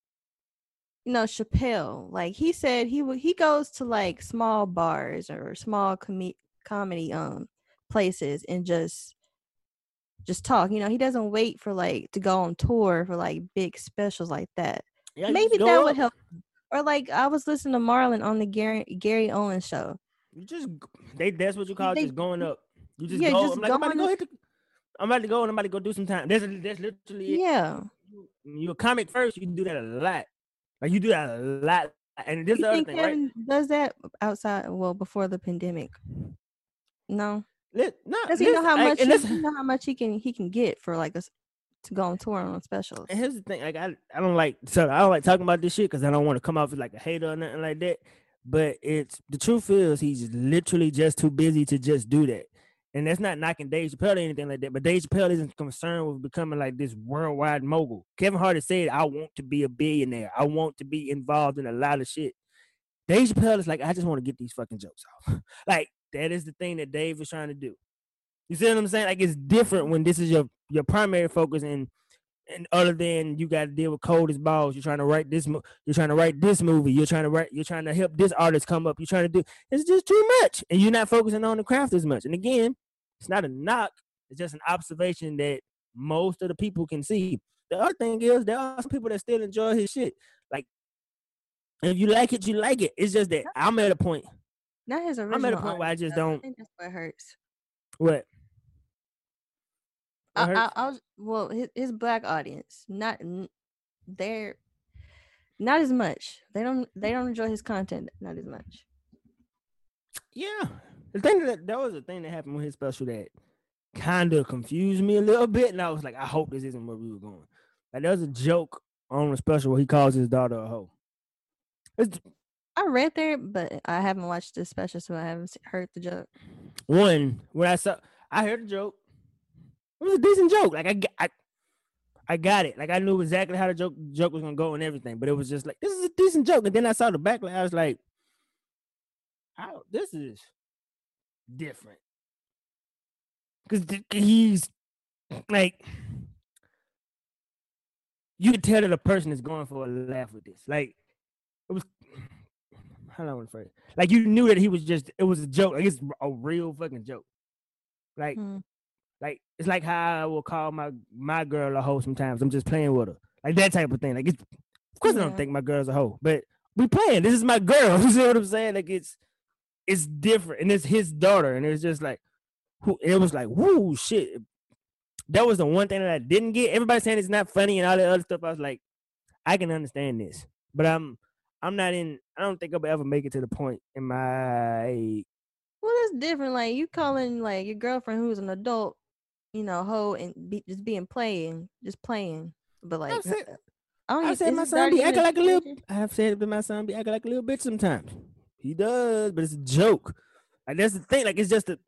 you know Chappelle. Like he said he would he goes to like small bars or small com- comedy um places and just just talk. You know, he doesn't wait for like to go on tour for like big specials like that. Yeah, Maybe that would help. Or like I was listening to Marlon on the Gary Gary Owens show. You just they that's what you call They- just going up. You just Yeah, go. just I'm like, I'm about to going go hit the. I'm about to go and I'm about to go do some time. That's that's literally. Yeah. You- You're a comic first. You can do that a lot. Like you do that a lot. And this You other thing, right? Does that outside? Well, before the pandemic. No, Let, no, does he know how like, much? He, you know how much he can he can get for like us to go on tour on specials. And here's the thing, like I, I don't like so I don't like talking about this shit because I don't want to come off as like a hater or nothing like that. But it's the truth is he's literally just too busy to just do that. And that's not knocking Dave Chappelle or anything like that. But Dave Chappelle isn't concerned with becoming like this worldwide mogul. Kevin Hart has said, I want to be a billionaire. I want to be involved in a lot of shit. Dave Chappelle is like, I just want to get these fucking jokes off. like that is the thing that Dave is trying to do. You see what I'm saying? Like it's different when this is your your primary focus and and other than you got to deal with cold as balls. You're trying to write this. You're trying to write this movie. You're trying to write. You're trying to help this artist come up. You're trying to do. It's just too much, and you're not focusing on the craft as much. And again, it's not a knock. It's just an observation that most of the people can see. The other thing is there are some people that still enjoy his shit. Like if you like it, you like it. It's just that I'm at a point. Not his original. I'm at a point where I just don't- think that's what hurts. What? I, I. I was well, his, his black audience, not they're not as much. They don't they don't enjoy his content not as much. Yeah. The thing that that was the thing that happened with his special that kind of confused me a little bit, and I was like, I hope this isn't where we were going. Like there was a joke on the special where he calls his daughter a hoe. It's I read there, but I haven't watched the special, so I haven't heard the joke. one when I saw, I heard the joke. It was a decent joke. Like I, I, I got it. Like I knew exactly how the joke joke was gonna go and everything. But it was just like this is a decent joke. And then I saw the backlash. I was like, "How this is different?" Because he's like, you can tell that a person is going for a laugh with this. Like it was. How do I phrase? Like you knew that he was just. It was a joke. Like it's a real fucking joke. Like Hmm. Like it's like how I will call my my girl a hoe sometimes. I'm just playing with her. Like that type of thing. Like it's of course I don't think my girl's a hoe, but we playing. This is my girl. You see what I'm saying? Like it's it's different. And it's his daughter. And it's just like who it was like, whoo shit. That was the one thing that I didn't get. Everybody saying it's not funny and all that other stuff. I was like, I can understand this. But I'm I'm not in I don't think I'll ever make it to the point in my Well, that's different. Like you calling like your girlfriend who's an adult, you know, hoe and be, just being playing, just playing. But like, I've uh, said, I don't I even- said my son be acting like a little. teenager? I have said that my son be acting like a little bitch sometimes. He does, but it's a joke. Like that's the thing. Like it's just a,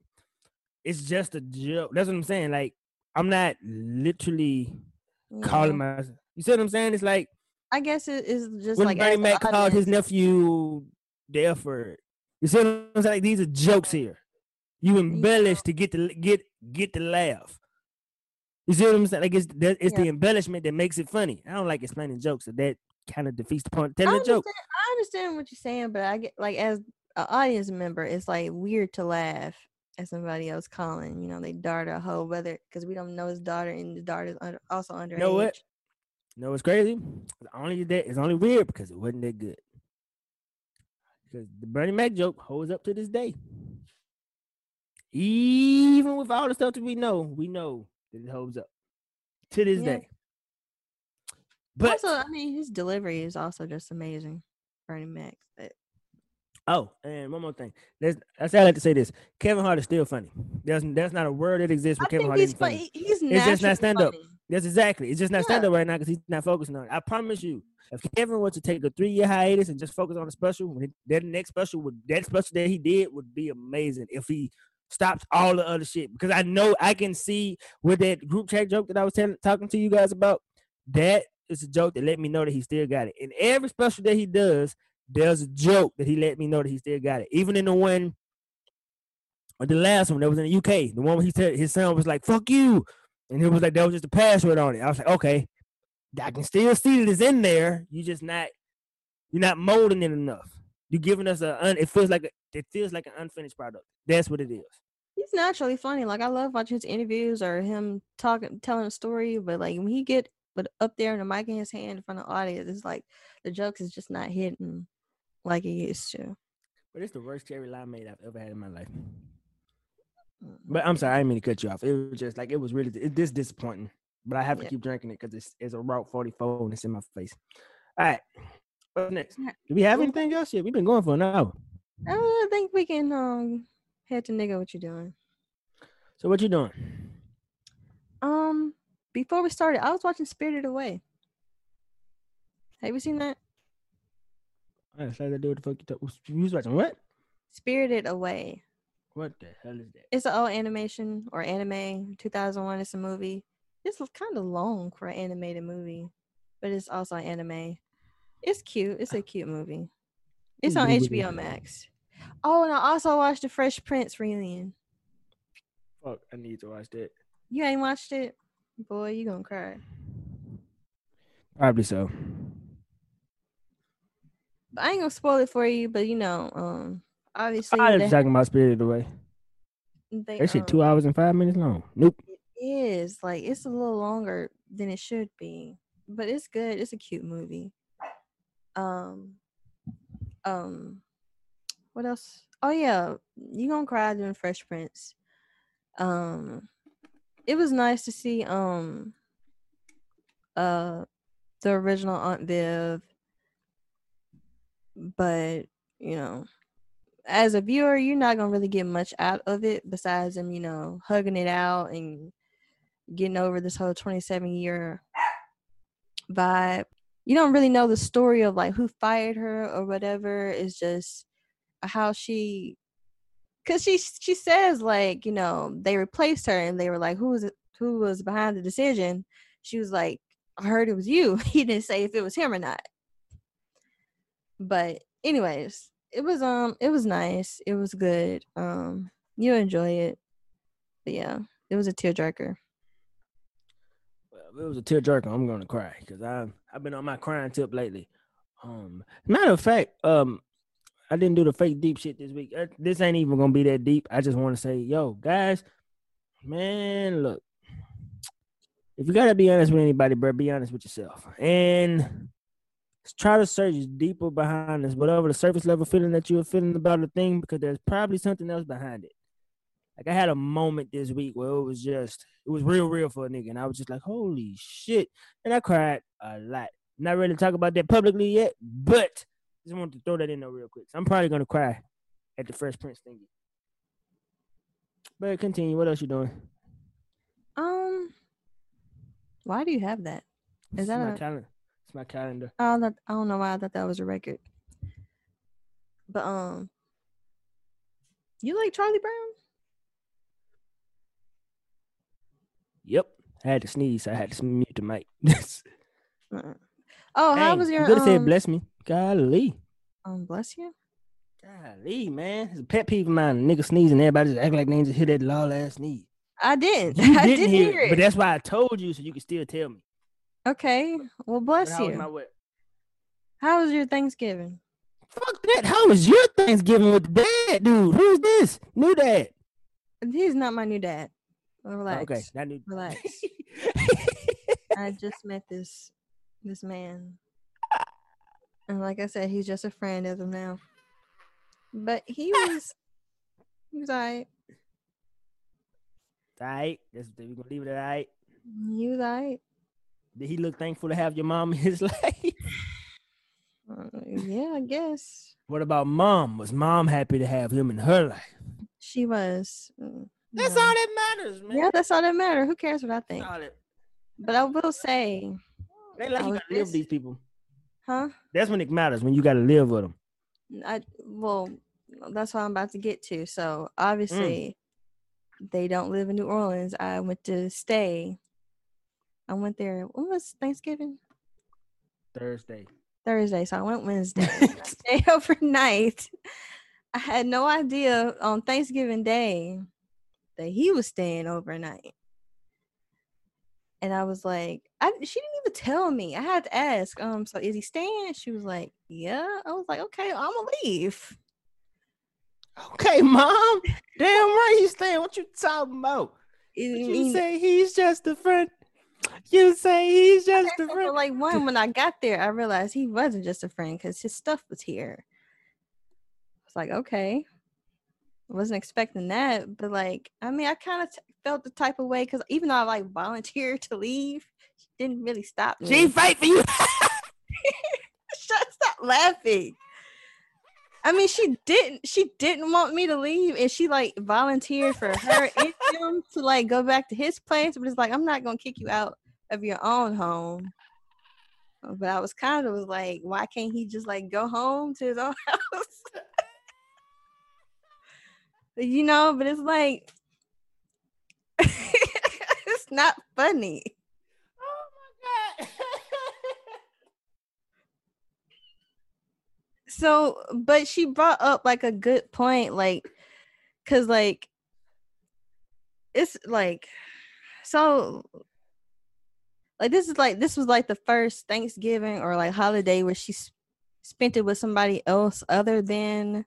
it's just a joke. That's what I'm saying. Like I'm not literally calling Yeah. my. You see what I'm saying? It's like I guess it is just when like Bernie Mac called his nephew the F word. You see what I'm saying? Like these are jokes here. You embellish to get the get get the laugh. You see what I'm saying? Like it's that, it's the embellishment that makes it funny. I don't like explaining jokes, so that kind of defeats the point. I Telling a understand, joke. I understand what you're saying, but I get like as an audience member, it's like weird to laugh at somebody else calling, you know, they daughter a hoe, whether because we don't know his daughter and the daughter's under, also underage. You know what? You know what's crazy? It's only that it's only weird because it wasn't that good. Because the Bernie Mac joke holds up to this day. Even with all the stuff that we know, we know that it holds up to this Yeah. day. But also, I mean, his delivery is also just amazing. Bernie Mac. but- oh, and one more thing. That's I say I like to say this. Kevin Hart is still funny. There's that's not a word that exists I Kevin think Hart he's funny. He's It's just not stand-up. funny. That's exactly. It's just not Yeah. stand up right now because he's not focusing on it. I promise you, if Kevin were to take a three year hiatus and just focus on the special, that next special would that special that he did would be amazing if he stops all the other shit. Because I know I can see with that group chat joke that I was telling, talking to you guys about. That is a joke that let me know that he still got it. In every special that he does, there's a joke that he let me know that he still got it. Even in the one, or the last one that was in the UK, the one where he said his son was like "fuck you," and it was like that was just a password on it. I was like, okay, I can still see that it's in there. You just not, you're not molding it enough. You're giving us a, un, it feels like a, it feels like an unfinished product. That's what it is. He's naturally funny. Like I love watching his interviews or him talking, telling a story. But like when he get but up there in the mic in his hand in front of the audience, it's like the jokes is just not hitting like it used to. But it's the worst cherry limeade I've ever had in my life. Mm. But I'm sorry, I didn't mean to cut you off. It was just like it was really it, this disappointing. But I have to Yeah. keep drinking it because it's it's a Route 44 and it's in my face. All right. What's next? Do we have anything else? Yeah, we've been going for an hour. Uh, I think we can um head to nigga what you doing. So what you doing? Um, before we started, I was watching Spirited Away. Have you seen that? I decided to do what the fuck you talk. You was watching what? Spirited Away. What the hell is that? It's an old animation or anime. 2001. It's a movie. It's kind of long for an animated movie, but it's also an anime. It's cute. It's a cute movie. It's on. HBO Max. Oh, and I also watched the Fresh Prince reunion. Fuck, I need to watch that. You ain't watched it, boy. You gonna cry. Probably so. But I ain't gonna spoil it for you. But you know, um, obviously I was talking about Spirited Away. they, That shit um, two hours and five minutes long. Nope. is like it's a little longer than it should be but it's good it's a cute movie um um what else? Oh yeah you gonna cry during fresh prince. Um it was nice to see um uh the original aunt viv. But you know as a viewer you're not gonna really get much out of it besides them you know hugging it out and getting over this whole 27 year vibe. You don't really know the story of like who fired her or whatever. It's just how she cuz she she says like, you know, they replaced her and they were like who was who was behind the decision? She was like I heard it was you. He didn't say if it was him or not. But anyways, it was um it was nice. It was good. Um you enjoy it. But yeah, it was a tearjerker. Well, it was a tearjerker, I'm gonna cry because I I've been on my crying tip lately. Um, matter of fact, um, I didn't do the fake deep shit this week. Uh, This ain't even gonna be that deep. I just want to say, yo, guys, man, look, if you gotta be honest with anybody, bro, be honest with yourself and try to search deeper behind this, whatever the surface level feeling that you're feeling about a thing, because there's probably something else behind it. Like I had a moment this week where it was just it was real, real for a nigga, and I was just like, holy shit, and I cried a lot. Not ready to talk about that publicly yet, but just wanted to throw that in there real quick. So I'm probably gonna cry at the Fresh Prince thingy. But continue. What else you doing? Um, why do you have that? Is It's that my a- calendar? It's my calendar. Oh, that, I don't know why I thought that was a record. But um, you like Charlie Brown? Yep. I had to sneeze. So I had to mute the mic. Uh-uh. Oh, how was your You could have said um, bless me. Golly. um? Bless you. Golly, man. It's a pet peeve of mine. Nigga sneezing, everybody just act like they just hear that loud ass sneeze. I didn't. You I didn't didn't hear, it, it. but that's why I told you so you could still tell me. okay. Well, bless how you. what? How was your Thanksgiving? Fuck that. How was your Thanksgiving with the dad, dude? Who's this? New dad. He's not my new dad. Relax. Okay. Relax. I just met this this man. And like I said, he's just a friend of of now. But he was he was alright. Alright, that's we're gonna leave it at alright. He was alright. Did he look thankful to have your mom in his life? Uh, yeah, I guess. what about mom? Was mom happy to have him in her life? She was. Mm, That's all that matters, man. Yeah, that's all that matters. Who cares what I think? That- But I will say, They like you gotta live with these people. huh? That's when it matters when you gotta live with them. I well, that's what I'm about to get to. So obviously, they don't live in New Orleans. I went to stay. I went there. When was Thanksgiving? Thursday. Thursday. So I went Wednesday. Stay overnight. I had no idea on Thanksgiving Day that he was staying overnight. And I was like, I she didn't even tell me. I had to ask, um, so is he staying? She was like, Yeah. I was like, okay, I'm gonna leave. Okay, mom. Damn right he's staying. What you talking about? I What you mean, say he's just a friend. You say he's just a friend. like one, when I got there, I realized he wasn't just a friend because his stuff was here. It's like okay, wasn't expecting that, but like I mean, I kind of t- felt the type of way because even though I like volunteered to leave, she didn't really stop me. She fight for you. Shut stop laughing. I mean, she didn't. She didn't want me to leave, and she like volunteered for her and him to like go back to his place. But it's like I'm not gonna kick you out of your own home. But I was kind of was like, why can't he just like go home to his own house? You know, but it's like it's not funny. oh my god. so but she brought up like a good point like because like it's like so like this is like this was like the first thanksgiving or like holiday where she spent it with somebody else other than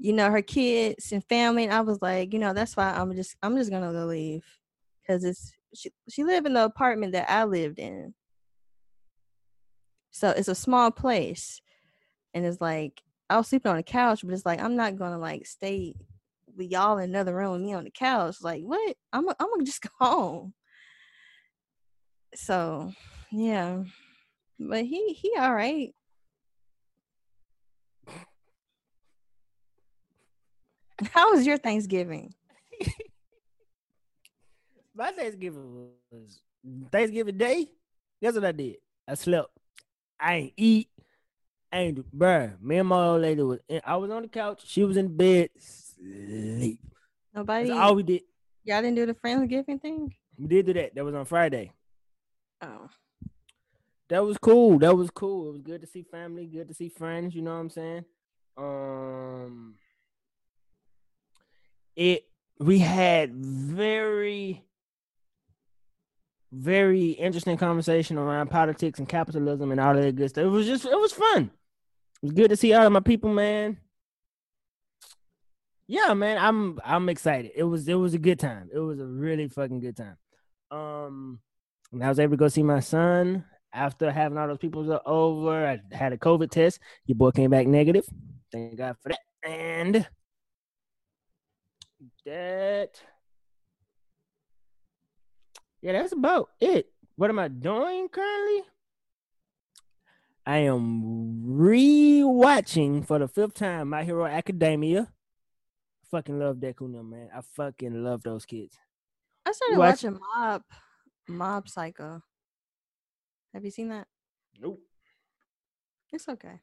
you know her kids and family and i was like you know that's why i'm just i'm just gonna go leave because it's she, she lived in the apartment that i lived in so it's a small place and it's like I was sleeping on the couch, but it's like I'm not gonna like stay with y'all in another room with me on the couch. Like what? I'm I'm gonna just go home. So yeah, but he he all right. How was your Thanksgiving? My Thanksgiving was Thanksgiving Day. Guess what I did? I slept. I ain't eat. I ain't do, bruh. Me and my old lady was. In, I was on the couch. She was in bed, sleep. Nobody. That's all we did. y'all didn't do the Friendsgiving thing. We did do that. That was on Friday. Oh, That was cool. That was cool. It was good to see family. Good to see friends. You know what I'm saying? Um, it. We had very, very interesting conversation around politics and capitalism and all of that good stuff. It was just. It was fun. It was good to see all of my people, man. Yeah, man. I'm. I'm excited. It was. It was a good time. It was a really fucking good time. Um. And I was able to go see my son after having all those people over. I had a COVID test. Your boy came back negative. Thank God for that. And that, yeah, that's about it. What am I doing currently? I am rewatching for the fifth time My Hero Academia. Fucking love Deku now, man. I fucking love those kids. I started watch- watching Mob Mob Psycho. Have you seen that? Nope. It's okay.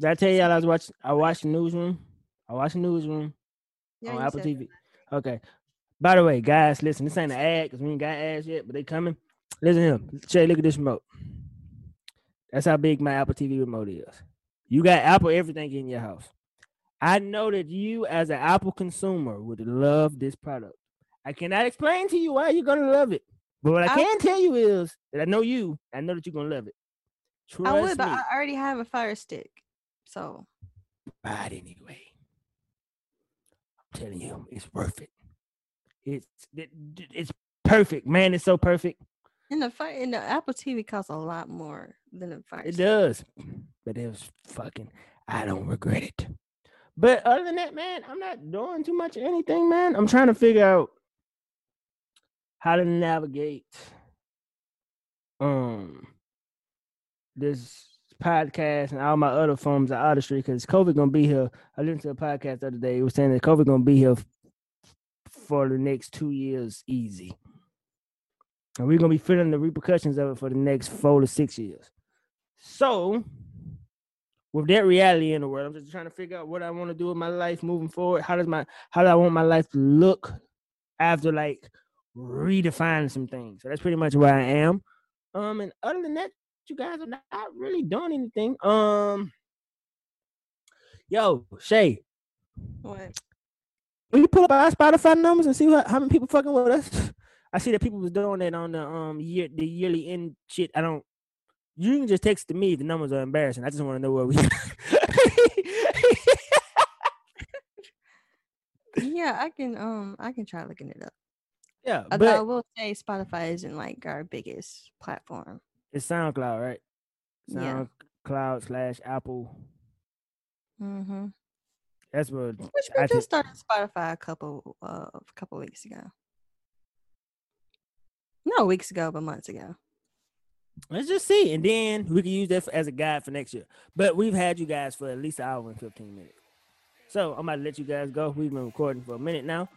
Did I tell y'all I was watching? I watched the newsroom. I watched the newsroom. Yeah, on Apple TV. Okay. By the way, guys, listen, this ain't an ad because we ain't got ads yet, but they coming. Listen here. Shay, look at this remote. That's how big my Apple TV remote is. You got Apple everything in your house. I know that you, as an Apple consumer, would love this product. I cannot explain to you why you're gonna love it. But what I I- can tell you is that I know you. I know that you're gonna love it. Trust I would, but me. I already have a Fire Stick, so But anyway. Telling you, it's worth it. It's it, it's perfect, man. It's so perfect. and the fire and the Apple TV costs a lot more than the Fire It does, but it was fucking. I don't regret it. But other than that, man, I'm not doing too much of anything, man. I'm trying to figure out how to navigate um this podcast and all my other forms of artistry because COVID gonna be here. I listened to a podcast the other day. It was saying that COVID gonna be here for the next two years easy. And we're gonna be feeling the repercussions of it for the next four to six years. So, with that reality in the world, I'm just trying to figure out what I want to do with my life moving forward. How does my how do I want my life to look after like redefining some things? So that's pretty much where I am. Um, and other than that, you guys are not really doing anything. Um, yo, Shay, What? will you pull up our Spotify numbers and see what, how many people fucking with us? I see that people was doing that on the um year the yearly end shit. I don't. You can just text to me the numbers are embarrassing. I just want to know where we. Yeah, I can um I can try looking it up. Yeah, Although I will say Spotify isn't like our biggest platform. It's SoundCloud, right? Yeah. SoundCloud slash Apple. Mm-hmm. That's what Which we I just started Spotify a couple uh, a couple weeks ago. No weeks ago, but months ago. Let's just see, and then we can use that for, as a guide for next year. But we've had you guys for at least an hour and fifteen minutes, so I'm about to let you guys go. We've been recording for a minute now.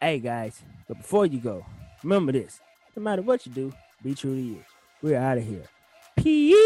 Hey guys, but before you go, remember this: no matter what you do, be true to you. We're out of here. Peace.